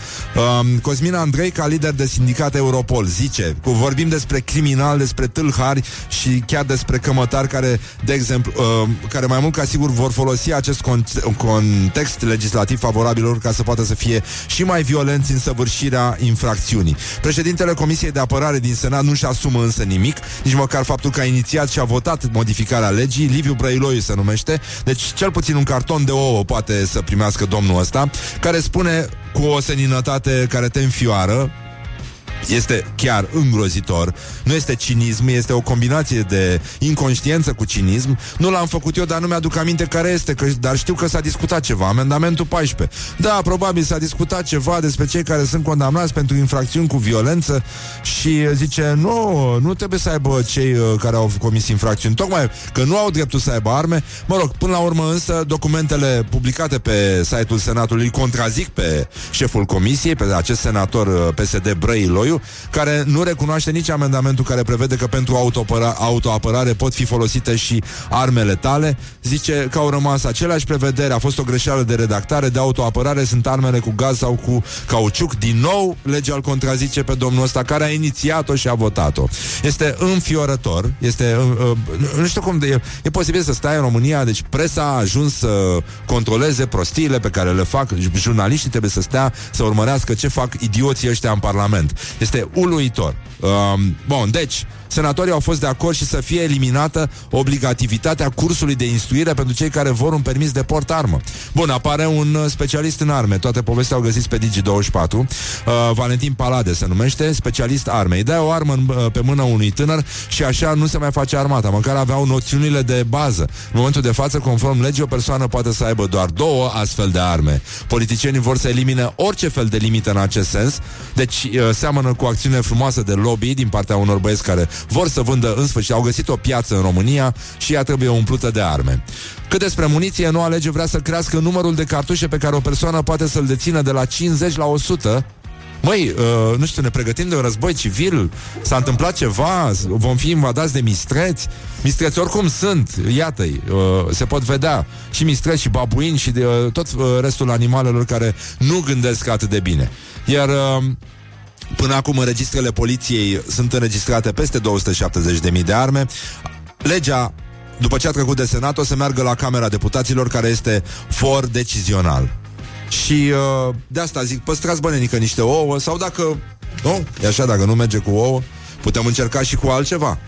Um, Cosmina Andrei, ca lider de sindicat Europol, zice, cu vorbim despre criminal, despre tâlhari și chiar despre cămătari care, de exemplu, uh, care mai mult ca sigur vor folosi acest con- context legislativ favorabil ca să poată să fie și mai violenți în săvârșirea infracțiunii acțiunii. Președintele Comisiei de Apărare din Senat nu-și asumă însă nimic, nici măcar faptul că a inițiat și a votat modificarea legii, Liviu Brăiloiu se numește, deci cel puțin un carton de ouă poate să primească domnul ăsta, care spune cu o seninătate care te înfioară, este chiar îngrozitor. Nu este cinism, este o combinație de inconștiență cu cinism. Nu l-am făcut eu, dar nu mi-aduc aminte care este, că, dar știu că s-a discutat ceva. Amendamentul 14. Da, probabil s-a discutat ceva despre cei care sunt condamnați pentru infracțiuni cu violență și zice, nu, nu trebuie să aibă cei uh, care au comis infracțiuni, tocmai că nu au dreptul să aibă arme. Mă rog, până la urmă însă, documentele publicate pe site-ul Senatului contrazic pe șeful comisiei, pe acest senator uh, PSD Brăiloiu, Tăiu, care nu recunoaște nici amendamentul care prevede că pentru autoapăra- autoapărare pot fi folosite și armele tale. Zice că au rămas aceleași prevederi, a fost o greșeală de redactare, de autoapărare sunt armele cu gaz sau cu cauciuc. Din nou, legea îl contrazice pe domnul ăsta care a inițiat-o și a votat-o. Este înfiorător, este, uh, uh, nu știu cum de, e, e posibil să stai în România, deci presa a ajuns să controleze prostiile pe care le fac, jurnaliștii trebuie să stea să urmărească ce fac idioții ăștia în Parlament. Este uluitor. Um, bun, deci, senatorii au fost de acord și să fie eliminată obligativitatea cursului de instruire pentru cei care vor un permis de port armă. Bun, apare un uh, specialist în arme. Toate povestea au găsit pe Digi24. Uh, Valentin Palade se numește, specialist arme. Îi dai o armă în, uh, pe mână unui tânăr și așa nu se mai face armata. Măcar aveau noțiunile de bază. În momentul de față, conform legii, o persoană poate să aibă doar două astfel de arme. Politicienii vor să elimine orice fel de limită în acest sens. Deci uh, seamănă cu acțiune frumoasă de lobby din partea unor băieți care vor să vândă în sfârșit. Au găsit o piață în România și ea trebuie umplută de arme. Cât despre muniție, noua lege vrea să crească numărul de cartușe pe care o persoană poate să-l dețină de la 50 la 100 Măi, uh, nu știu, ne pregătim de un război civil S-a întâmplat ceva Vom fi invadați de mistreți Mistreți oricum sunt, iată-i uh, Se pot vedea și mistreți și babuini Și de, uh, tot uh, restul animalelor Care nu gândesc atât de bine Iar uh, Până acum în registrele poliției sunt înregistrate peste 270.000 de arme. Legea, după ce a trecut de Senat, o să meargă la Camera Deputaților, care este for decizional. Și uh, de asta zic, păstrați bănenică niște ouă sau dacă... Nu? E așa, dacă nu merge cu ouă, putem încerca și cu altceva.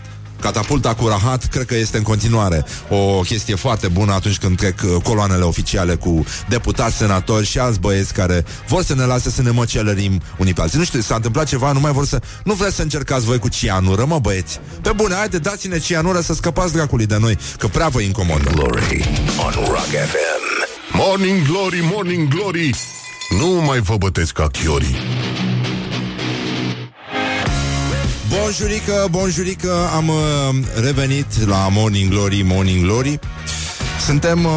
Catapulta cu rahat cred că este în continuare o chestie foarte bună atunci când trec uh, coloanele oficiale cu deputați, senatori și alți băieți care vor să ne lase să ne măcelărim unii pe alții. Nu știu, s-a întâmplat ceva, nu mai vor să... Nu vreți să încercați voi cu cianură, mă băieți? Pe bune, haide, dați-ne cianură să scăpați dracului de noi, că prea vă incomodă. Glory on Rock FM. Morning Glory, Morning Glory Nu mai vă bătesc ca chiorii Bonjurică, bonjurică, am uh, revenit la Morning Glory, Morning Glory. Suntem uh,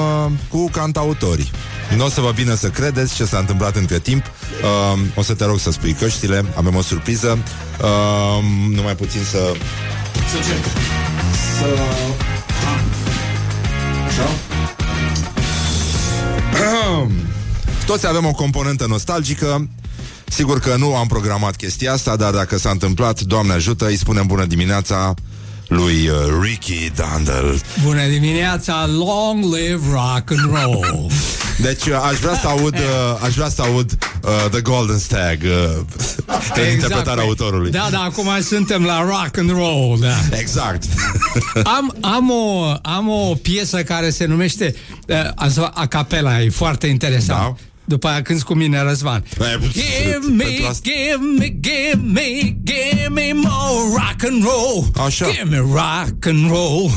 cu cantautorii. Nu o să vă vină să credeți ce s-a întâmplat între timp. Uh, o să te rog să spui căștile, avem o surpriză. Uh, numai puțin să... Să ce? Să... Așa? Toți avem o componentă nostalgică Sigur că nu am programat chestia asta, dar dacă s-a întâmplat, Doamne ajută, îi spunem bună dimineața lui uh, Ricky Dandel. Bună dimineața, long live rock and roll. Deci uh, aș vrea să aud, uh, aș vrea să aud uh, The Golden Stag, uh, exact, interpretarea autorului. Da, da, acum suntem la rock and roll, da. Exact. Am, am, o, am o piesă care se numește uh, a capela, e foarte interesant. Da. După aia cânti cu mine, Răzvan. Eh, Give me, pentru asta- give me, give me, give me more rock and roll. Așa. Give me rock and roll.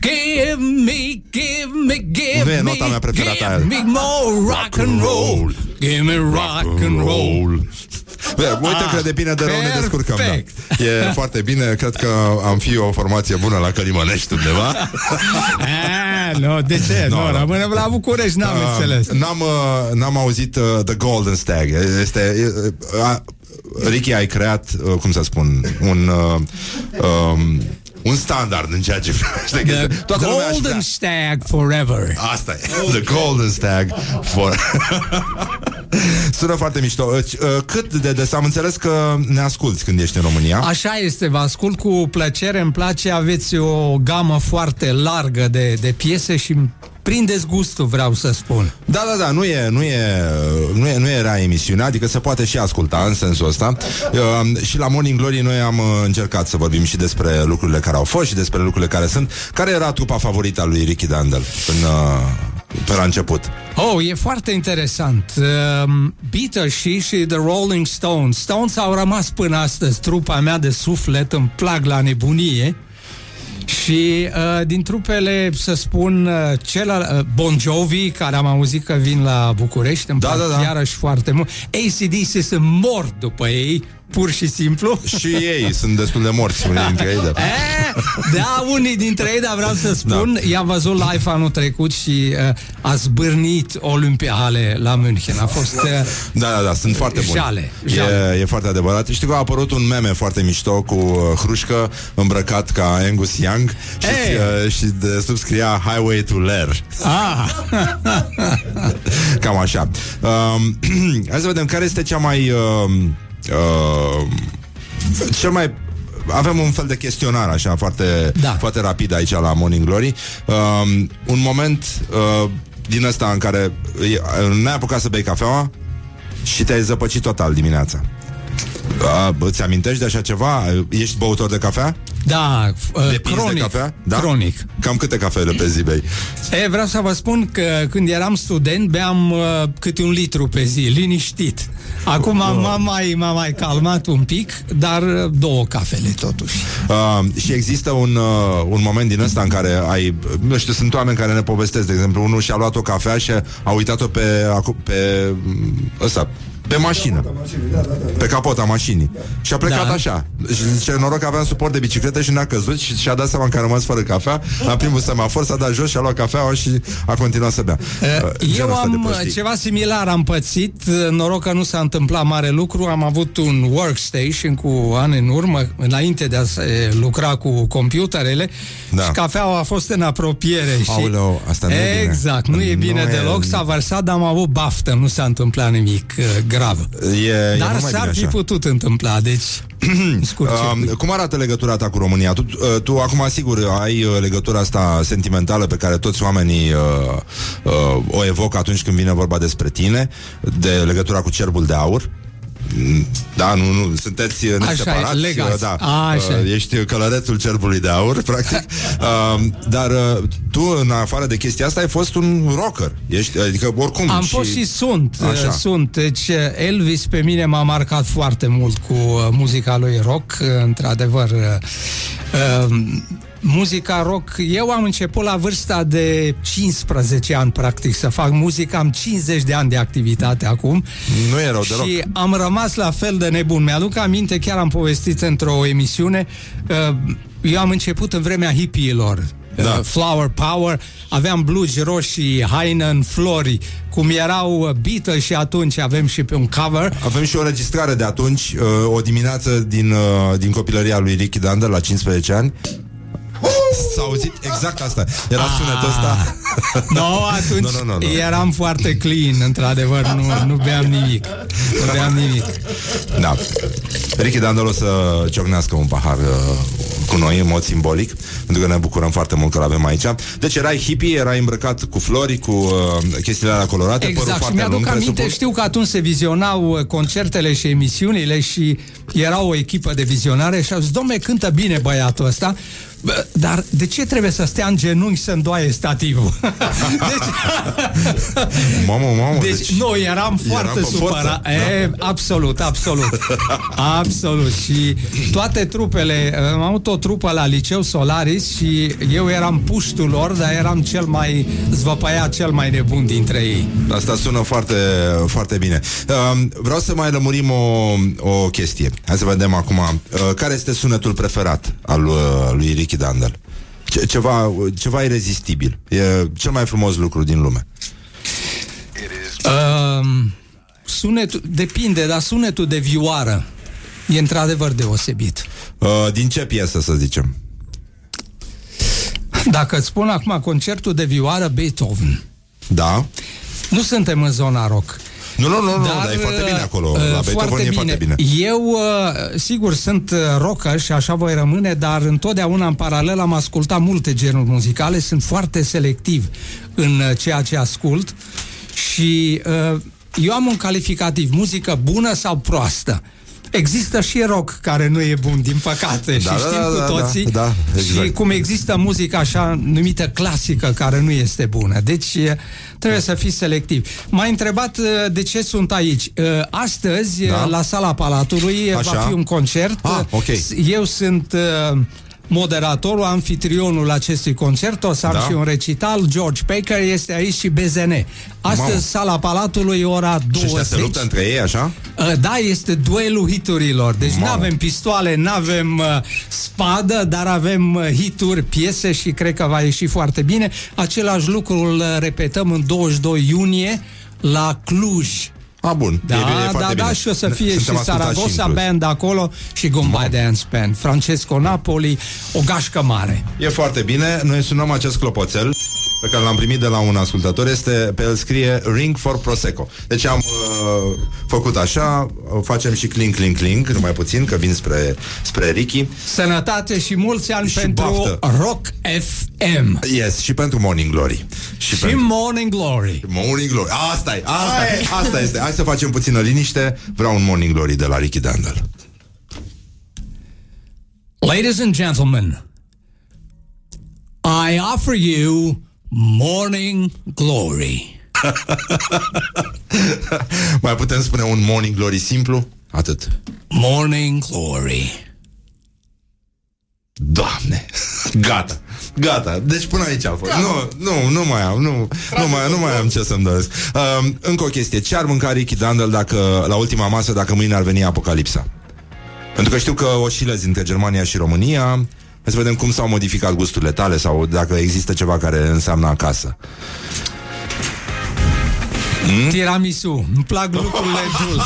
Give me, give me, give Nu e me, nota mea preferată give aia. me more rock and roll. Give me rock and roll. Bă, Uite Ah, că de bine de rău ne perfect. descurcăm da. E foarte bine, cred că am fi o formație bună la Călimănești undeva Ah, nu, de ce? Nu, Nu, nu. rămânem la București, n-am Uh, înțeles. N-am, uh, n-am auzit uh, The Golden Stag Este uh, uh, Ricky, ai creat, uh, cum să spun Un uh, um, Un standard în ceea ce privește The Toată lumea aș vrea. Golden Stag Forever. Asta e, The Golden Stag for... Sună foarte mișto. Uh, Cât de des am înțeles că ne asculti când ești în România. Așa este, vă ascult cu plăcere, îmi place, aveți o gamă foarte largă de, de piese și îmi prindeți gustul, vreau să spun. Da, da, da, nu e, nu e, nu e, nu era emisiunea, adică se poate și asculta în sensul ăsta. Uh, și la Morning Glory noi am uh, încercat să vorbim și despre lucrurile care au fost și despre lucrurile care sunt. Care era trupa favorită a lui Ricky Dandel în, uh, pe la început? Oh, e foarte interesant. Um, Beatles și și The Rolling Stones. Stones au rămas până astăzi trupa mea de suflet, îmi plac la nebunie. Și uh, din trupele, să spun, uh, celălalt, uh, Bon Jovi, care am auzit că vin la București, îmi Da, plac da, da. iarăși foarte mult. ACDC sunt mort după ei, pur și simplu. Și ei sunt destul de morți, unii dintre ei. Da. E, da, unii dintre ei, dar vreau să spun, da. i-am văzut live anul trecut și uh, a zbârnit Olimpiale la München. A fost... Uh, Da, da, da, sunt foarte buni. Jale, jale. E, e foarte adevărat. Știi că a apărut un meme foarte mișto cu uh, Hrușcă îmbrăcat ca Angus Young și, Hey! uh, și de sub scria Highway to Ler. ah, Cam așa. Um, hai să vedem care este cea mai... Uh, uh, cel mai avem un fel de chestionar așa foarte, Da. foarte rapid aici la Morning Glory. Um, un moment uh, din ăsta în care uh, n-ai apucat să bei cafeaua și te-ai zăpăcit total dimineața. A, îți amintești de așa ceva? Ești băutor de cafea? Da, uh, Depinzi cronic. de cafea? Da? Cronic. Cam câte cafele pe zi bei? E, vreau să vă spun că când eram student beam uh, câte un litru pe zi, liniștit. Acum m-a mai, m-a mai calmat un pic, dar uh, două cafele totuși. Uh, și există un, uh, un moment din ăsta în care ai, nu știu, sunt oameni care ne povestesc, de exemplu, unul și-a luat o cafea și a uitat-o pe, acu- pe mm, ăsta, pe mașină. Pe capota mașinii. Și a plecat Da. așa. Și zice, noroc că aveam suport de bicicletă și n-a căzut și și-a dat seama că a rămas fără cafea. La primul semafor s-a dat jos și a luat cafeaua și a continuat să bea. Uh, genul Eu ăsta de am uh, prostii. ceva similar am pățit, uh, noroc că nu s-a întâmplat mare lucru, am avut un workstation cu ani în urmă, înainte de a se lucra cu computerele Da. și cafeaua a fost în apropiere. Și... Aoleu, asta nu e bine. Exact, nu e Nu bine e- deloc, s-a vărsat, dar am avut baftă, nu s-a întâmplat nimic uh, grav. E, e Dar mult mai s-ar bine fi așa. putut întâmpla, deci scurt Um, circuit. cum arată legătura ta cu România? Tu, uh, tu acum, sigur, ai uh, legătura asta sentimentală pe care toți oamenii uh, uh, o evocă atunci când vine vorba despre tine, de legătura cu cerbul de aur. Mm, Da, nu, nu, sunteți uh, Așa e, neseparați. legați. uh, Da, Așa e. Uh, ești călărețul cerbului de aur, practic. Uh, dar uh, tu, în afară de chestia asta, ai fost un rocker. Ești, adică, oricum. Am fost și sunt, Așa. uh, sunt. Deci uh, Elvis pe mine m-a marcat foarte mult cu uh, muzica lui rock, uh, într-adevăr. Uh, uh, Muzica rock, eu am început la vârsta de 15 ani, practic, să fac muzică. Am 50 de ani de activitate acum. Nu e rău deloc. Și am rămas la fel de nebun. Mi-aduc aminte, chiar am povestit într-o emisiune, uh, eu am început în vremea hippiilor. Da. Uh, Flower Power, aveam blugi roșii, haină în flori, cum erau uh, Beatles și atunci avem și pe un cover. Avem și o înregistrare de atunci, uh, o dimineață din, uh, din copilăria lui Ricky Dander la 15 ani. S-a auzit exact asta. Era sunetul ăsta. No, atunci Nu, nu, nu, nu. eram foarte clean, într-adevăr, nu, nu beam nimic. Nu beam nimic. Da. Ricky Dander o să ciocnească un pahar uh, cu noi, în mod simbolic, pentru că ne bucurăm foarte mult că l-avem aici. Deci erai hippie, erai îmbrăcat cu flori, cu uh, chestiile alea colorate, părul Exact, și foarte mi-aduc lung, aminte, presupun. știu că atunci se vizionau uh, concertele și emisiunile și era o echipă de vizionare și au zis, domne, cântă bine băiatul ăsta, Bă, dar de ce trebuie să stea în genunchi să îndoaie stativul? deci, Mamă, mamă, deci, deci noi eram foarte cu forță, supărați. da. E, absolut, absolut. absolut. Și toate trupele, am avut o trupă la liceu Solaris și eu eram puștul lor, dar eram cel mai zvăpăiat, cel mai nebun dintre ei. Asta sună foarte, foarte bine. Uh, vreau să mai lămurim o, o chestie. Hai să vedem acum. Uh, care este sunetul preferat al uh, lui Ricky Dander? Ce, ceva, ceva irezistibil. E cel mai frumos lucru din lume. Um, sunetul, depinde, dar sunetul de vioară e într-adevăr deosebit. Uh, din ce piesă, să zicem? Dacă îți spun acum concertul de vioară Beethoven, Da? nu suntem în zona rock. Nu, nu, nu, nu, dar, dar e foarte bine acolo. uh, La Beethoven e foarte bine. Eu, uh, sigur, sunt uh, rocker și așa voi rămâne, dar întotdeauna în paralel am ascultat multe genuri muzicale, sunt foarte selectiv în uh, ceea ce ascult și uh, eu am un calificativ, muzică bună sau proastă. Există și rock care nu e bun, din păcate, și Da, da, știm da, cu da, toții. da, da, exact. Și cum există muzică așa numită clasică care nu este bună. Deci e, trebuie să fii selectiv. M-ai întrebat uh, de ce sunt aici. Uh, Astăzi, Da. da. la sala Palatului, Așa. va fi un concert. Ah, ok. Eu sunt uh, moderatorul, anfitrionul acestui concert, o să am Da. și un recital. George Baker este aici și BZN. Astăzi, Mamă. sala Palatului, ora Și 20. ăștia se luptă între ei, așa? Uh, Da, este duelul hiturilor. Deci nu Mamă. avem pistoale, nu avem uh, spadă, dar avem uh, hituri, piese și cred că va ieși foarte bine. Același lucru îl uh, repetăm în 22 iunie la Cluj. A, bun. Da, e, bine, e foarte da, bine. da, și o să fie Suntem și ascultați Saragossa în Cluj. Band acolo și Goodbye Dance Band. Francesco Napoli, o gașcă mare. E foarte bine. Noi sunăm acest clopoțel. Pe care l-am primit de la un ascultător este, pe el scrie Ring for Prosecco. Deci am uh, făcut așa, uh, facem și clink, clink, clink, numai puțin, că vin spre, spre Ricky. Sănătate și mulți ani Și pentru baftă. Rock FM. Yes, și pentru Morning Glory. Și, Și pentru Morning Glory. Morning Glory. Asta e, asta, e, asta este. Hai să facem puțină liniște. Vreau un Morning Glory de la Ricky Dandel. Ladies and gentlemen, I offer you Morning Glory. Mai putem spune un Morning Glory simplu? Atât. Morning Glory. Doamne, gata, gata. Deci până aici a fost. Nu, nu, nu mai am, nu, nu mai, nu mai am ce să-mi doresc. Uh, încă o chestie. Ce ar mânca Ricky Dandel dacă, la ultima masă dacă mâine ar veni apocalipsa? Pentru că știu că oscilezi între Germania și România. Hai să vedem cum s-au modificat gusturile tale sau dacă există ceva care înseamnă acasă. Hmm? Tiramisu. Îmi plac lucrurile dulci.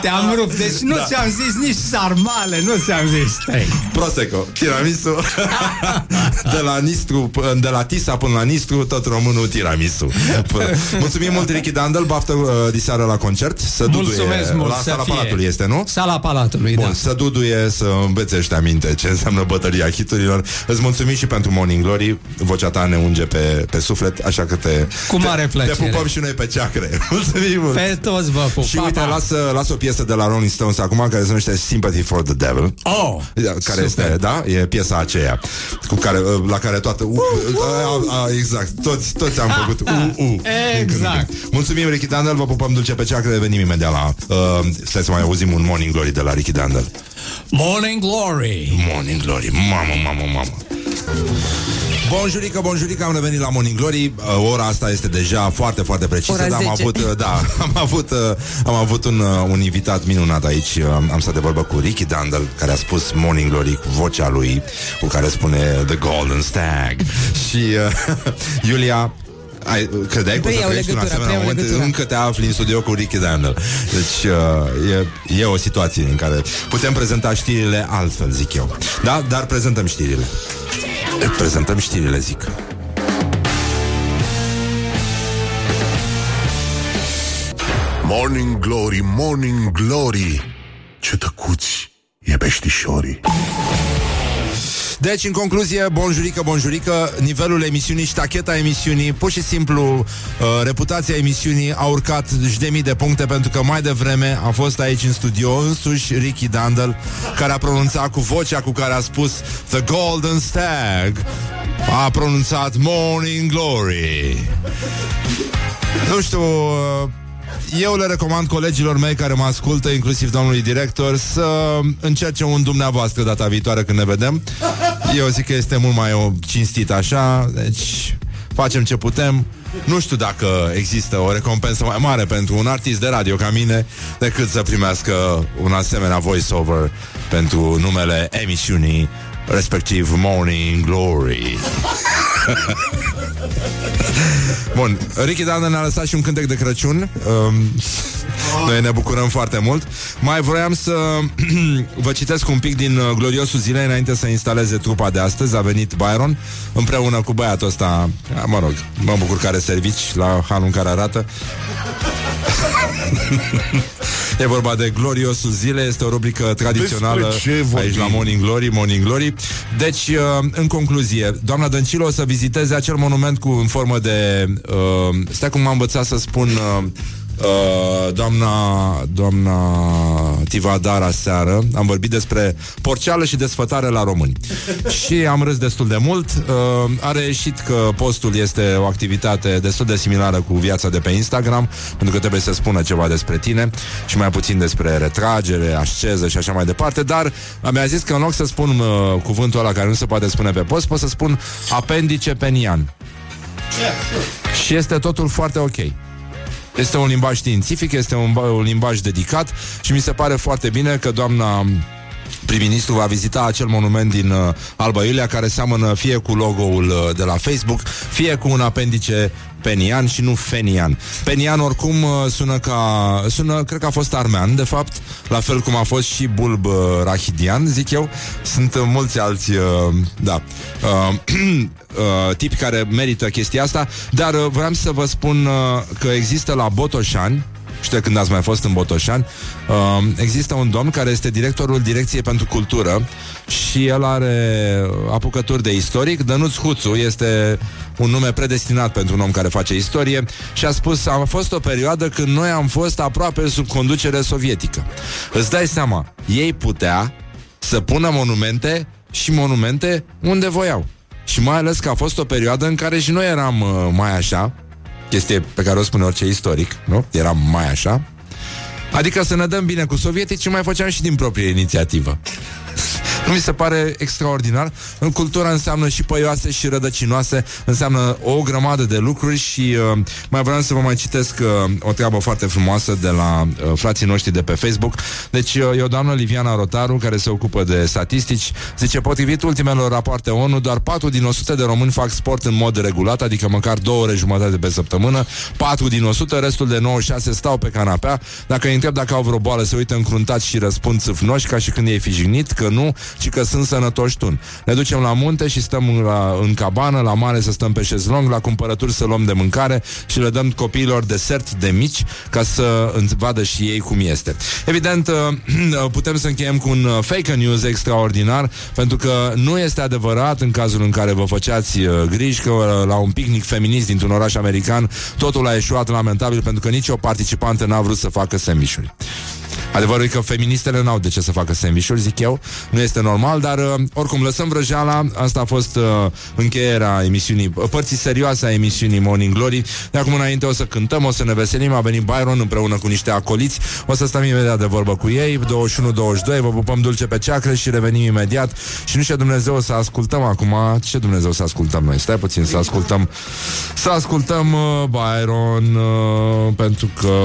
Te-am rupt. Deci nu Da. ți-am zis nici sarmale, nu ți-am zis steak. Prosecco, tiramisu De la Nistru p- De la Tisa până la Nistru Tot românul tiramisu P- Mulțumim mult Ricky Dandel Baftă uh, diseară la concert Să Mulțumesc duduie mult La să sala fie. Palatului este, nu? Sala Palatului, Bun, da. să duduie, să învețești aminte ce înseamnă bătălia hiturilor. Îți mulțumim și pentru Morning Glory. Vocea ta ne unge pe, pe suflet, așa că te, Cu mare te, plăcere. te pupăm și noi pe ceacre. Mulțumim mult. Pe toți vă pup. Și Pa, uite, pa. lasă, lasă o piesă de la Rolling Stones acum care se numește Sympathy for the Devil. Oh, Care super. este, da? E piesa aceea cu care, la care toată uh, uh, uh, Exact, toți, toți am făcut uh, uh, Exact. Mulțumim Ricky Dandel, vă pupăm dulce pe ceacră Revenim imediat la uh, Stai să mai auzim un Morning Glory de la Ricky Dandel Morning Glory. Morning Glory, mamă, mamă, mamă. Bonjurică, bonjurică, am revenit la Morning Glory. Uh, Ora asta este deja foarte, foarte precisă Ora Dar am 10. avut, uh, da, am avut, uh, am avut un, uh, un invitat minunat aici. Uh, Am stat de vorbă cu Ricky Dandel Care a spus Morning Glory cu vocea lui Cu care spune The Golden Stag. Și uh, Iulia ai, credeai că o Preiau să trăiești un legătura, asemenea preiau moment legătura. Încă te afli în studio cu Ricky Dandel Deci uh, e, e o situație în care Putem prezenta știrile altfel, zic eu. Da? Dar prezentăm știrile. Prezentăm știrile, zic. Morning Glory, Morning Glory. Ce tăcuți e peștișorii Deci, în concluzie, bonjurică, bonjurică Nivelul emisiunii, ștacheta emisiunii Pur și simplu, uh, reputația emisiunii A urcat și de mii de puncte Pentru că mai devreme a fost aici în studio Însuși Ricky Dandel Care a pronunțat cu vocea cu care a spus The Golden Stag A pronunțat Morning Glory Nu știu uh, eu le recomand colegilor mei care mă ascultă, inclusiv domnului director, să încerce un dumneavoastră data viitoare când ne vedem. Eu zic că este mult mai o cinstit așa, deci facem ce putem. Nu știu dacă există o recompensă mai mare pentru un artist de radio ca mine decât să primească un asemenea voiceover pentru numele emisiunii respectiv Morning Glory. Bun, Ricky Dandel ne-a lăsat și un cântec de Crăciun. Um, Noi ne bucurăm foarte mult. Mai vroiam să vă citesc un pic din uh, gloriosul zilei Înainte să instaleze trupa de astăzi. A venit Byron împreună cu băiatul ăsta. A, Mă rog, mă bucur că are servici La halul în care arată. E vorba de Gloriosul Zilei. Este o rubrică tradițională Despre ce vorbim? Aici la Morning Glory, Morning Glory Deci, uh, în concluzie Doamna Dăncilă o să viziteze acel monument cu în formă de uh, Stai cum m-a învățat să spun uh, Uh, doamna doamna Tivadara seară am vorbit despre porceală și desfătare la români. Și am râs destul de mult. Uh, a reieșit că postul este o activitate destul de similară cu viața de pe Instagram pentru că trebuie să spună ceva despre tine și mai puțin despre retragere, asceză și așa mai departe dar mi-a zis că în loc să spun uh, cuvântul ăla care nu se poate spune pe post pot să spun apendice penian. Și este totul foarte ok este un limbaj științific, este un, ba- un limbaj dedicat și mi se pare foarte bine că doamna prim-ministru va vizita acel monument din uh, Alba Iulia care seamănă fie cu logo-ul uh, de la Facebook, fie cu un apendice Penian și nu Fenian. Penian oricum uh, sună ca... Sună, cred că a fost armean, de fapt, la fel cum a fost și Bulb uh, Rahidian, zic eu. Sunt uh, mulți alți, uh, da, uh, uh, tipi care merită chestia asta, dar uh, vreau să vă spun uh, că există la Botoșani, știu când ați mai fost în Botoșani, uh, există un domn care este directorul Direcției pentru Cultură și el are apucături de istoric. Dănuț Huțu este un nume predestinat pentru un om care face istorie și a spus, a fost o perioadă când noi am fost aproape sub conducere sovietică. Îți dai seama, ei putea să pună monumente și monumente unde voiau. Și mai ales că a fost o perioadă în care și noi eram uh, mai așa, chestie pe care o spune orice istoric, nu? Eram mai așa. Adică să ne dăm bine cu sovieticii, mai făceam și din proprie inițiativă. Nu mi se pare extraordinar. În cultura înseamnă și păioase și rădăcinoase, înseamnă o grămadă de lucruri și uh, mai vreau să vă mai citesc uh, o treabă foarte frumoasă de la uh, frații noștri de pe Facebook. Deci uh, e o doamnă Liviana Rotaru care se ocupă de statistici. Zice, potrivit ultimelor rapoarte ONU, doar 4 din 100 de români fac sport în mod regulat, adică măcar două ore jumătate pe săptămână. 4 din 100, restul de 96 stau pe canapea. Dacă îi întreb dacă au vreo boală, se uită încruntați și răspund țâfnoși ca și când ei fi jignit, că nu, ci că sunt sănătoși tun. Ne ducem la munte și stăm la, în cabană, la mare să stăm pe șezlong, la cumpărături să luăm de mâncare și le dăm copiilor desert de mici ca să vadă și ei cum este. Evident, uh, putem să încheiem cu un uh, fake news extraordinar, pentru că nu este adevărat în cazul în care vă făceați uh, griji că la un picnic feminist dintr-un oraș american totul a eșuat lamentabil pentru că nicio participantă n-a vrut să facă semișuri. Adevărul e că feministele n-au de ce să facă sandvișuri, zic eu. Nu este normal, dar uh, oricum lăsăm vrăjeala. Asta a fost uh, încheierea emisiunii, uh, părții serioase a emisiunii Morning Glory. De acum înainte o să cântăm, o să ne veselim. A venit Byron împreună cu niște acoliți. O să stăm imediat de vorbă cu ei. 21-22, vă pupăm dulce pe ceacre și revenim imediat. Și nu știu Dumnezeu să ascultăm acum. Ce Dumnezeu să ascultăm noi? Stai puțin să ascultăm. Să ascultăm uh, Byron uh, pentru că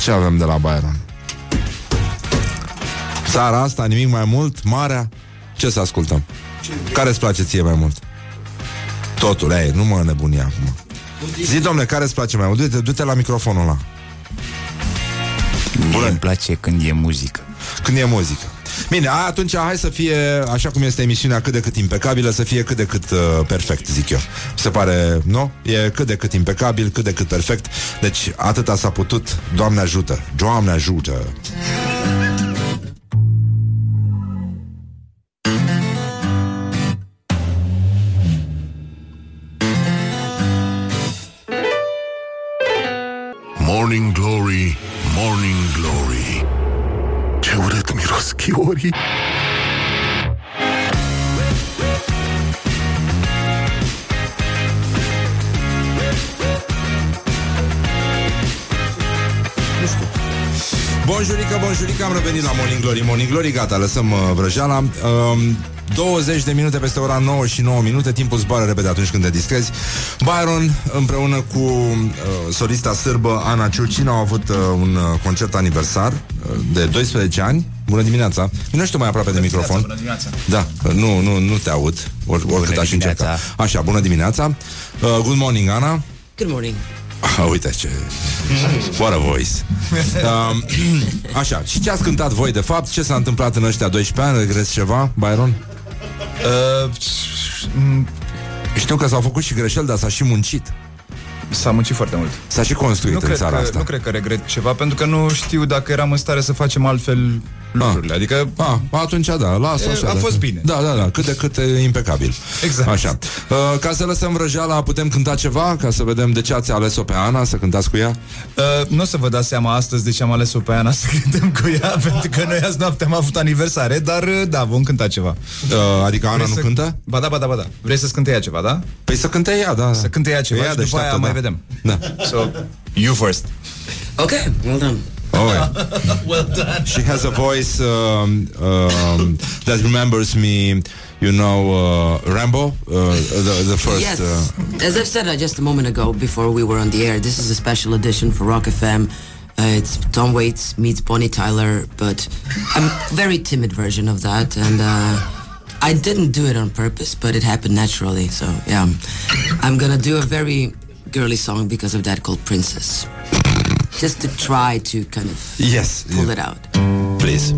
ce avem de la Byron? Țara asta, nimic mai mult, marea Ce să ascultăm? Care îți place ție mai mult? Totul, ei, nu mă nebunia acum Zi, domnule, care îți place mai mult? Du-te, du-te la microfonul ăla Mie îmi place când e muzică Când e muzică Bine, a, atunci hai să fie, așa cum este emisiunea cât de cât impecabilă, să fie cât de cât uh, perfect, zic eu. Se pare, nu? E cât de cât impecabil, cât de cât perfect. Deci atâta s-a putut. Doamne ajută! Doamne ajută! Morning Glory, Morning Glory. Ce urât miros chiorii. Bonjurică, bonjurică, am revenit la Morning Glory. Morning Glory, gata, lăsăm uh, vrăjeala. Um, 20 de minute peste ora 9 și 9 minute Timpul zboară repede atunci când te distrezi Byron împreună cu uh, solista sârbă Ana Ciucin Au avut uh, un uh, concert aniversar uh, De 12 ani Bună dimineața Vino și tu mai aproape de microfon Bună dimineața Da, nu, nu, nu te aud or, Oricât aș dimineața. încerca Așa, bună dimineața uh, Good morning, Ana Good morning. Ah, uite ce... What a voice. Um, așa, și ce ați cântat voi, de fapt? Ce s-a întâmplat în ăștia 12 ani? Regreți ceva, Byron? Uh, m- Știu că s-au făcut și greșeli, dar s-a și muncit. S-a muncit foarte mult S-a și construit nu în cred, țara că, asta. nu cred că regret ceva Pentru că nu știu dacă eram în stare să facem altfel lucrurile Adică Ah, atunci da, lasă E, așa. a da. fost bine. Da, da, da, cât de cât e impecabil. Exact. Așa. Uh, ca să lăsăm vrăjeala, putem cânta ceva? Ca să vedem de ce ați ales-o pe Ana, să cântați cu ea? uh, Nu o să vă dați seama astăzi de ce am ales-o pe Ana să cântăm cu ea Pentru că noi azi noapte am avut aniversare Dar uh, da, vom cânta ceva Uh, adică Ana Vrei nu să... cântă? Ba da, ba da, ba da Vrei să-ți cânte ea ceva, da? Păi să cânte ea, da. Să cânte ea ceva Ea și după aia deșteaptă, mai da. vedem Da. So, you first Okay, well done. Oh, yeah. well done. She has a voice um, um, that remembers me, you know, uh, Rambo, uh, the, the first. Yes, Uh, as I've said uh, just a moment ago before we were on the air, this is a special edition for Rock FM. Uh, it's Tom Waits meets Bonnie Tyler, but a very timid version of that, and uh, I didn't do it on purpose, but it happened naturally. So yeah, I'm gonna do a very girly song because of that called Princess. Just to try to kind of Yes. pull it out. Please.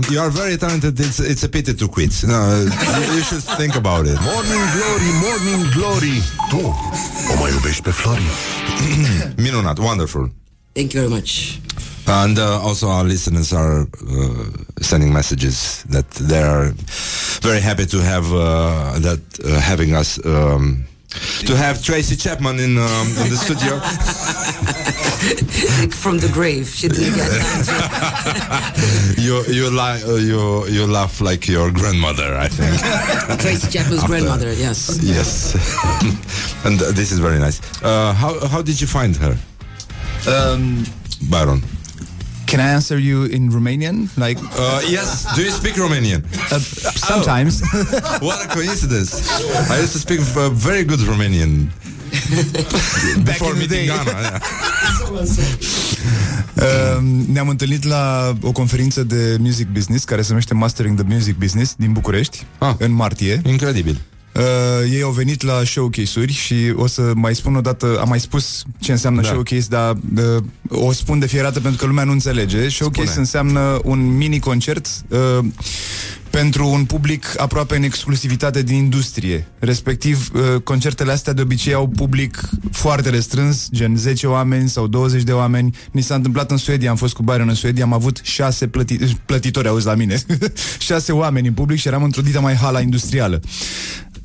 Bravo, You are very talented. It's, it's a pity to quit. No, you, you should think about it. Morning Glory, Morning Glory Tu o mai iubești pe Flori? Minunat. Wonderful. Thank you very much. And uh, also our listeners are uh, sending messages that they are very happy to have uh, that uh, having us um, to have Tracy Chapman in um, in the studio. From the grave, she didn't get time to. you you li- uh, you you laugh like your grandmother, I think. Tracy Chapman's After- grandmother, yes. yes, and uh, this is very nice. Uh, how how did you find her? Um, Byron. Can I answer you in Romanian? Like Uh, yes, do you speak Romanian? uh, sometimes. What a coincidence! I used to speak uh, very good Romanian before in the meeting day. Anna. Yeah. Uh, ne-am întâlnit la o conferință de music business care se numește Mastering the Music Business din București Ah. în martie. Incredibil. Uh, ei au venit la showcase-uri și o să mai spun o dată, am mai spus ce înseamnă Da. showcase, dar uh, o spun de fiecare dată pentru că lumea nu înțelege. Showcase Spune. înseamnă un mini-concert uh, pentru un public aproape în exclusivitate din industrie. Respectiv, uh, concertele astea de obicei au public foarte restrâns, gen 10 oameni sau 20 de oameni. Ni s-a întâmplat în Suedia, am fost cu Byron în Suedia, am avut 6 plăti- plătitori, auzi la mine, 6 oameni în public și eram într-o dita mai hala industrială.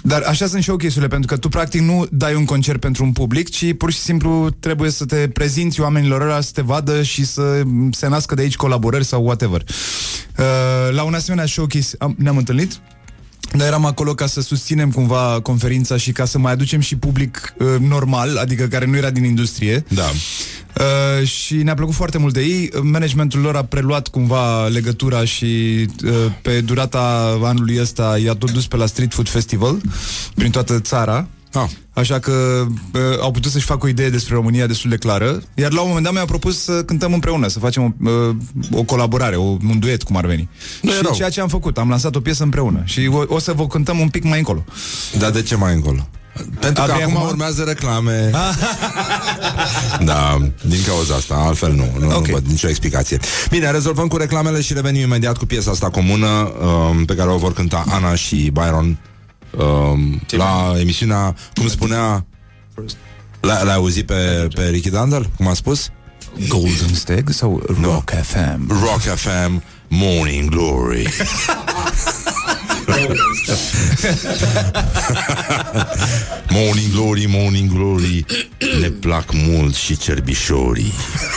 Dar așa sunt showcase-urile, pentru că tu practic nu dai un concert pentru un public, ci pur și simplu trebuie să te prezinți oamenilor ăla să te vadă și să se nască de aici colaborări sau whatever. Uh, la un asemenea showcase am, ne-am întâlnit dar eram acolo ca să susținem cumva conferința și ca să mai aducem și public uh, normal, adică care nu era din industrie. Da. Uh, și ne-a plăcut foarte mult de ei. Managementul lor a preluat cumva legătura și uh, pe durata anului ăsta i-a tot dus pe la Street Food Festival prin toată țara. Ah. Așa că uh, au putut să-și facă o idee despre România destul de clară. Iar la un moment dat mi-a propus să cântăm împreună, să facem o, uh, o colaborare, o, un duet, cum ar veni. Nu e și rău. ceea ce am făcut, am lansat o piesă împreună și o, o să vă cântăm un pic mai încolo. Dar de ce mai încolo? Pentru că Abia acum acum? urmează reclame Da, din cauza asta Altfel nu, nu, Ok. nu văd nicio explicație Bine, rezolvăm cu reclamele și revenim imediat cu piesa asta comună um, Pe care o vor cânta Ana și Byron um, La emisiunea, cum spunea L- L-ai auzit pe, pe Ricky Dandel, cum a spus? Golden Steg sau Rock FM? Rock FM Morning Glory Morning Glory, Morning Glory Ne plac mult și cerbișorii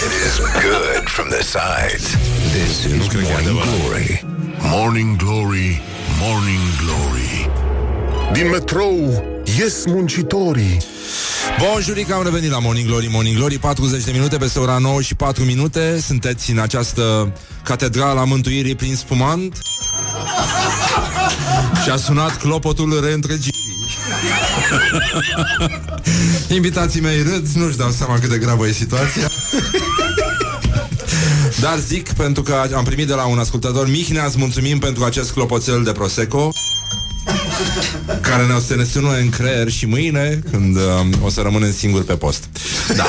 It is good from the sides. This is Morning Glory. Morning Glory, Morning Glory Din metrou ies muncitorii. Bun, am revenit la Morning Glory, Morning Glory 40 de minute peste ora 9 și 4 minute. Sunteți în această catedrală a mântuirii prin spumant. Și a sunat clopotul reîntregirii Invitații mei râd, nu-și dau seama cât de gravă e situația. Dar zic, pentru că am primit de la un ascultător Mihnea, îți mulțumim pentru acest clopoțel de Prosecco care ne-o să ne sună în creier și mâine când uh, o să rămânem singuri pe post. Da.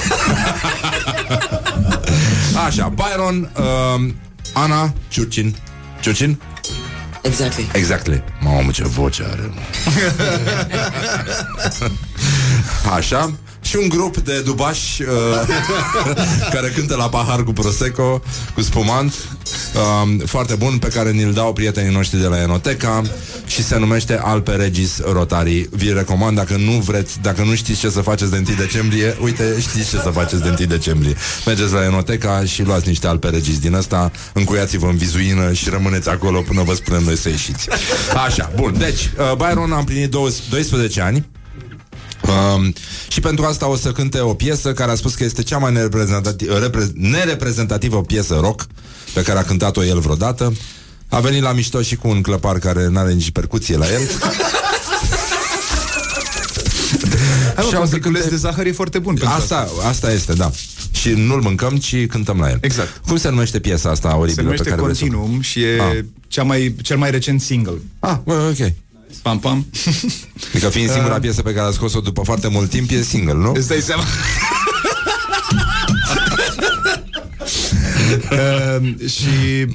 Așa, Byron, uh, Ana, Ciurcin. Ciurcin? Exactly. Exactly. Mamă, ce voce are. mă. Așa. Și un grup de dubași uh, care cântă la pahar cu Prosecco, cu spumant, uh, foarte bun, pe care ni-l dau prietenii noștri de la Enoteca și se numește Alpe Regis Rotari. Vi recomand, dacă nu vreți, dacă nu știți ce să faceți de 1 decembrie, uite, știți ce să faceți de 1 decembrie. Mergeți la Enoteca și luați niște Alpe Regis din ăsta, încuiați-vă în vizuină și rămâneți acolo până vă spunem noi să ieșiți. Așa, bun. Deci, uh, Byron a împlinit 12 ani Um, și pentru asta o să cânte o piesă care a spus că este cea mai nereprezentati- repre- nereprezentativă piesă rock pe care a cântat-o el vreodată. A venit la mișto și cu un clăpar care nu are nici percuție la el. Hai, Și mă, au să compliculeț cânte- de zahăr e foarte bun pentru Asta, asta este, da. Și nu-l mâncăm, ci cântăm la el. Exact. Cum se numește piesa asta Se oribilă numește pe care vreți să- Continuum și e Ah. cea mai, cel mai recent single. Ah, bă, ok. Pam, pam. Adică fiind singura piesă pe care a scos-o după foarte mult timp, e single, nu? Îți dai seama? uh, și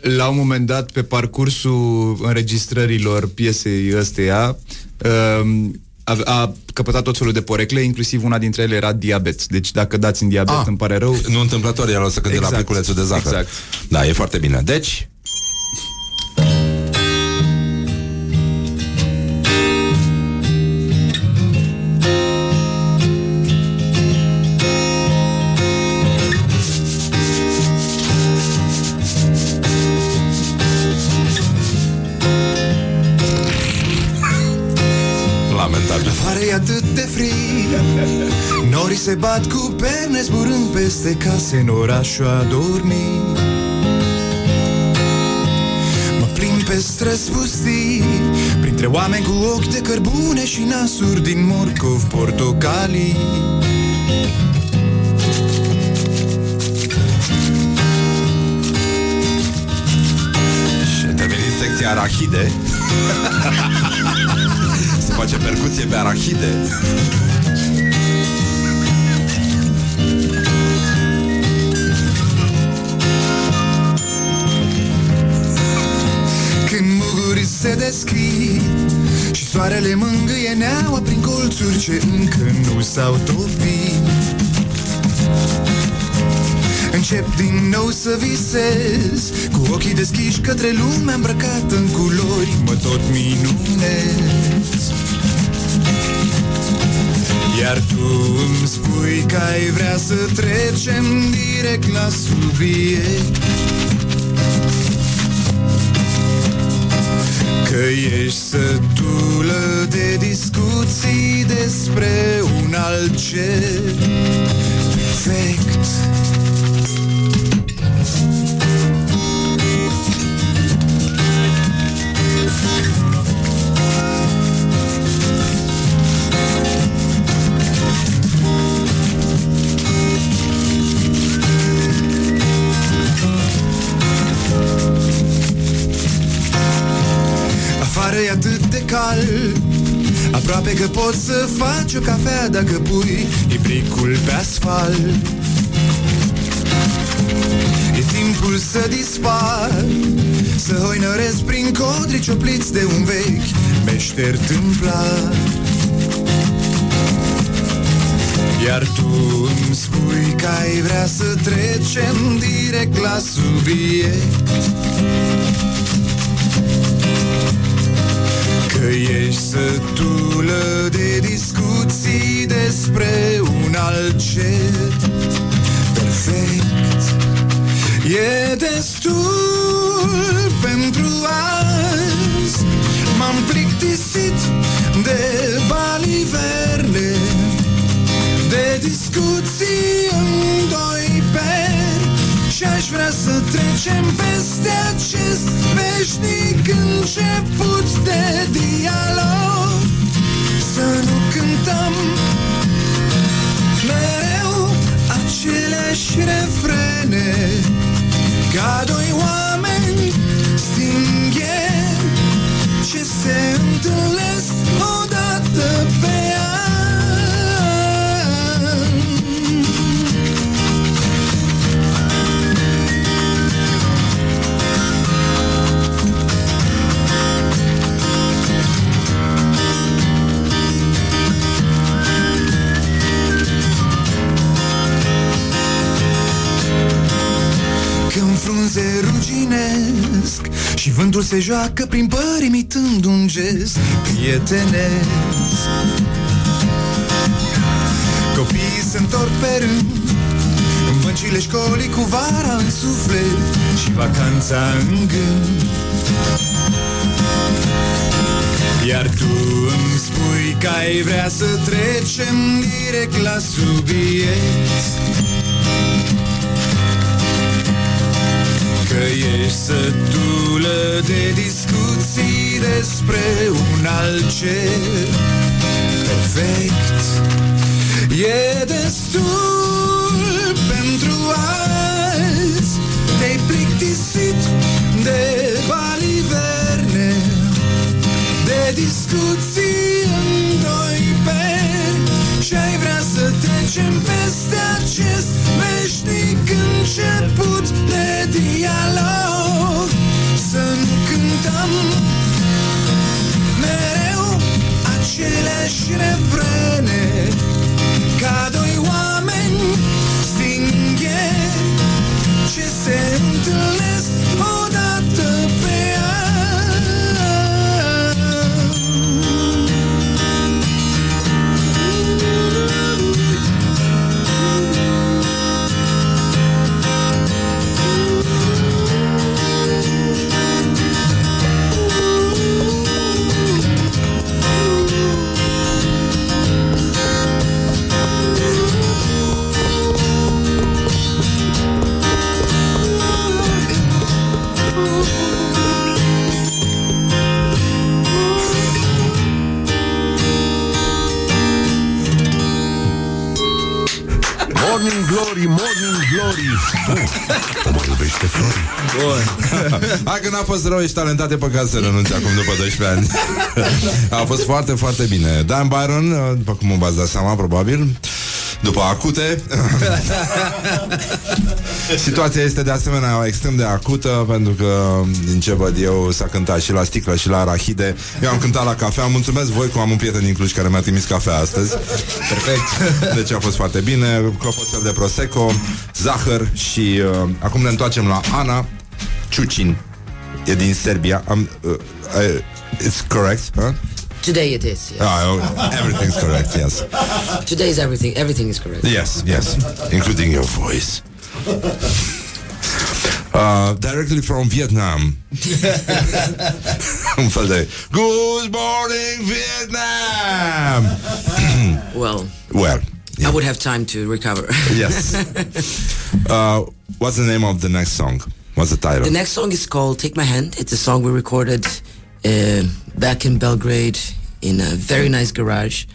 la un moment dat, pe parcursul înregistrărilor piesei ăsteia, uh, a, a căpătat tot felul de porecle, inclusiv una dintre ele era diabet. Deci dacă dați în diabet, Ah. îmi pare rău. Nu întâmplător, el o să cânte Exact. la pliculețul de zahăr. Exact. Da, e foarte bine. Deci, se bat cu perne zburând pe peste case în orașul adormit. Mă plimb pe străzi pustii Printre oameni cu ochi de cărbune Și nasuri din morcov portocalii Și a terminat secția arahide. Se face percuție pe arahide se deschid Și soarele mângâie neaua prin colțuri ce încă nu s-au topit. Încep din nou să visez Cu ochii deschiși către lumea îmbrăcată în culori Mă tot minunez. Iar tu îmi spui că ai vrea să trecem direct la subiect ești sătulă de discuții despre un alt cer. Perfect atât de cald Aproape că poți să faci o cafea Dacă pui ibricul pe asfalt. E timpul să dispar Să hoinăresc prin codri ciopliți de un vechi meșter tâmplar. Iar tu îmi spui că ai vrea să trecem direct la subiect Că ești sătulă de discuții despre un alt cer perfect. E destul pentru azi. M-am plictisit de baliverne De discuții în doi. peri Și aș vrea să trecem peste acest veșnic început de dialog. Să nu cântăm mereu aceleași refrene Ca doi oameni stingheri Ce se întâlnesc Și vântul se joacă prin păr imitând un gest prietenesc. Copiii se întorc pe rând În băncile școlii cu vara în suflet Și vacanța în gând. Iar tu îmi spui că ai vrea să trecem direct la subiect ești sătulă de discuții despre un alt cer perfect. E destul pentru azi. Te-ai plictisit de baliverne De discuții în doi peri Și ai vrea să trecem peste acest veșnic început de dialog. Să nu cântăm mereu aceleași refrene Morning Glory Tu o mai iubește Flori? Bun. Hai că n-a fost rău, ești talentat, e păcat să renunți acum după 12 ani. A fost foarte, foarte bine. Dan Byron, după cum v-ați dat seama, probabil, după acute. Situația este de asemenea extrem de acută pentru că, din ce văd eu, s-a cântat și la sticlă și la arahide. Eu am cântat la cafea. Mulțumesc voi că am un prieten din Cluj care mi-a trimis cafea astăzi. Perfect. Deci a fost foarte bine. Clopoțel de prosecco, zahăr și uh, acum ne întoarcem la Ana Ciucin. E din Serbia. Am, uh, uh, it's correct, huh? Today it is. Yes. Ah, oh, everything's correct, yes. Today is everything. Everything is correct. Yes, yes, including your voice. Uh, directly from Vietnam. Good morning, Vietnam! Well, well, I would have time to recover. yes. Uh, what's the name of the next song? What's the title? The next song is called "Take My Hand." It's a song we recorded uh, back in Belgrade in a very nice garage,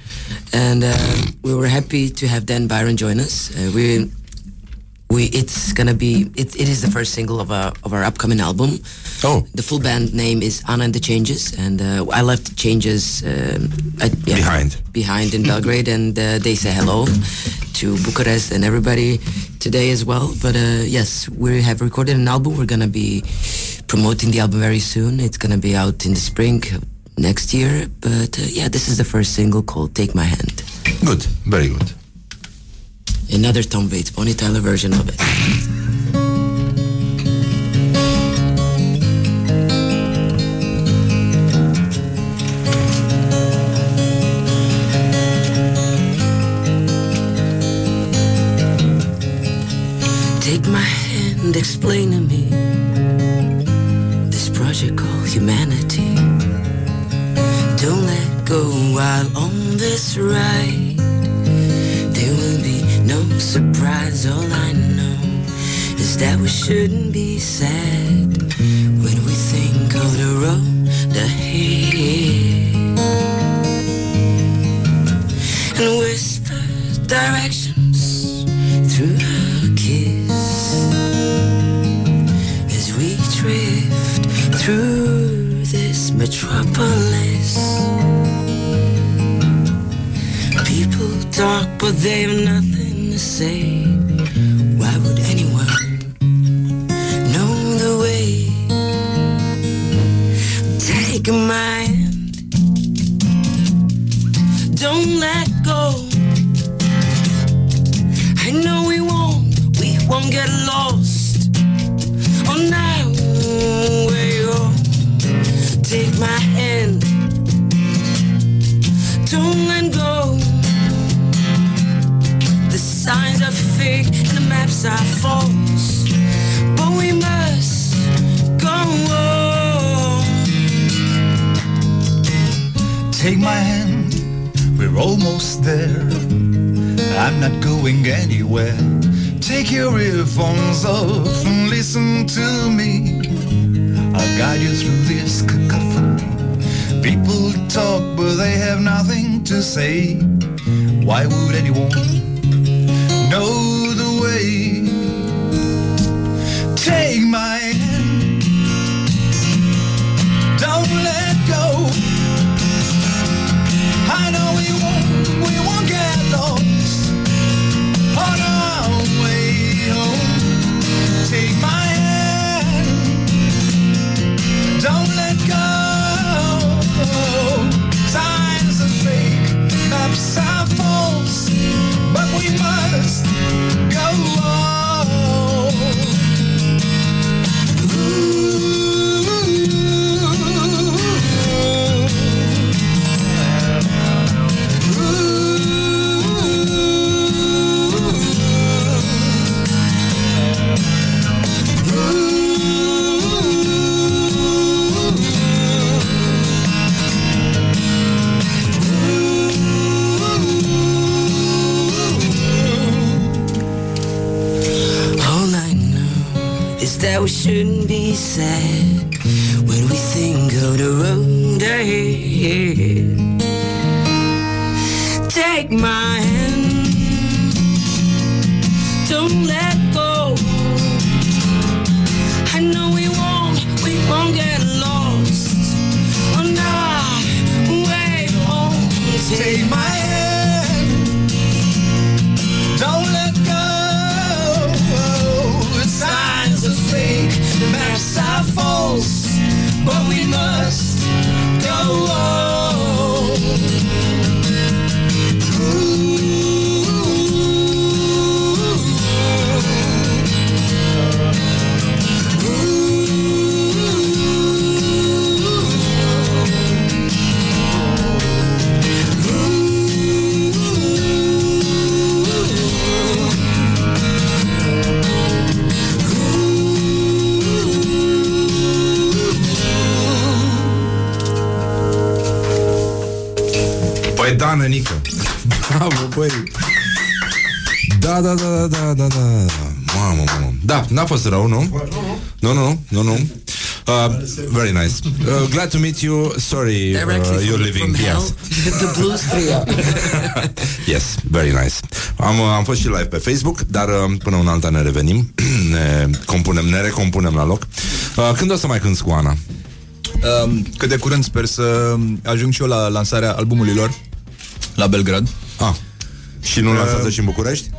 and uh, we were happy to have Dan Byron join us. Uh, we we it's gonna be it, it is the first single of our of our upcoming album. Oh. the full band name is Anna and the Changes, and uh, I left the Changes um, at, yeah, Behind. behind in Belgrade, and uh, they say hello to Bucharest and everybody today as well. But uh, yes, we have recorded an album. We're gonna be promoting the album very soon. It's gonna be out in the spring next year. But uh, yeah, this is the first single called "Take My Hand." Good, very good. Another Tom Waits, Bonnie Tyler version of it. Take my hand, explain to me this project called humanity. Don't let go while on this ride. No surprise. All I know is that we shouldn't be sad when we think of the road ahead. And whisper directions through a kiss as we drift through this metropolis. People talk, but they have nothing to say. Why would anyone know the way? Take my hand, don't let go. I know we won't, we won't get lost our way home. Take my hand, don't let go. Signs are fake and the maps are false, but we must go on. Take my hand, we're almost there. I'm not going anywhere. Take your earphones off and listen to me. I'll guide you through this cacophony. People talk, but they have nothing to say. Why would anyone Take my hand, don't let go. I know we won't, we won't get lost on our way home. Take my hand, don't let shouldn't be sad when we think of the road ahead. Take my n-a fost rău, nu? Nu, nu, nu, nu Uh, very nice. Uh, glad to meet you. Sorry, uh, Directly you're from, living. from hell. Yes, the blues trio. yes, very nice. Am, uh, am fost și live pe Facebook, dar uh, până un alta ne revenim, ne compunem, ne recompunem la loc. Uh, când o să mai cânti cu Ana? Um, cât de curând sper să ajung și eu la lansarea albumului lor la Belgrad. Ah. Și nu lansează și în București?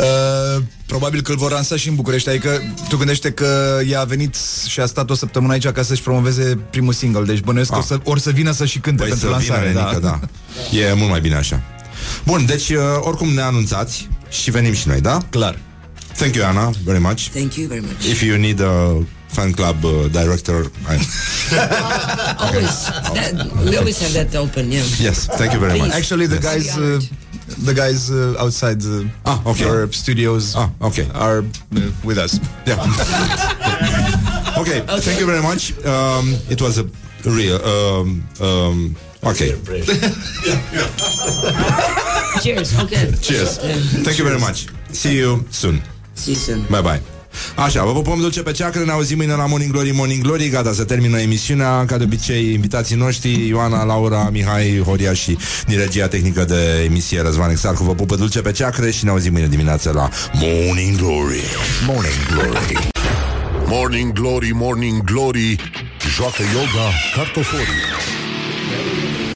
Uh, probabil că îl vor lansa și în București Adică tu gândește că ea a venit și a stat o săptămână aici Ca să-și promoveze primul single Deci bănuiesc că o să, or să vină să și cânte Păi pentru să lansare vină, Nenică, da. E mult mai bine așa. Bun, deci uh, oricum ne anunțați și venim și noi, da? Clar. Thank you, Ana, very much. Thank you very much. If you need a fan club uh, director, I'm... Always. That, we always have that open, yeah. yes, thank you very much. Actually the Yes. guys uh, The guys uh, outside uh, ah, okay. our studios ah, okay. are uh, with us Yeah. okay, thank you very much. Um, it was a real. Um, um, okay. Cheers. Okay. Cheers. Thank you very much. See you soon. See you soon. Bye bye. Așa, vă pupăm dulce pe ceacră, ne auzim mâine la Morning Glory, Morning Glory, gata, să termină emisiunea, ca de obicei, invitații noștri, Ioana, Laura, Mihai, Horia și dirigia tehnică de emisie Răzvan Exarcu, vă pupă dulce pe ceacră și ne auzim mâine dimineață la Morning Glory. Morning Glory. Morning Glory, Morning Glory Joacă yoga cartoforii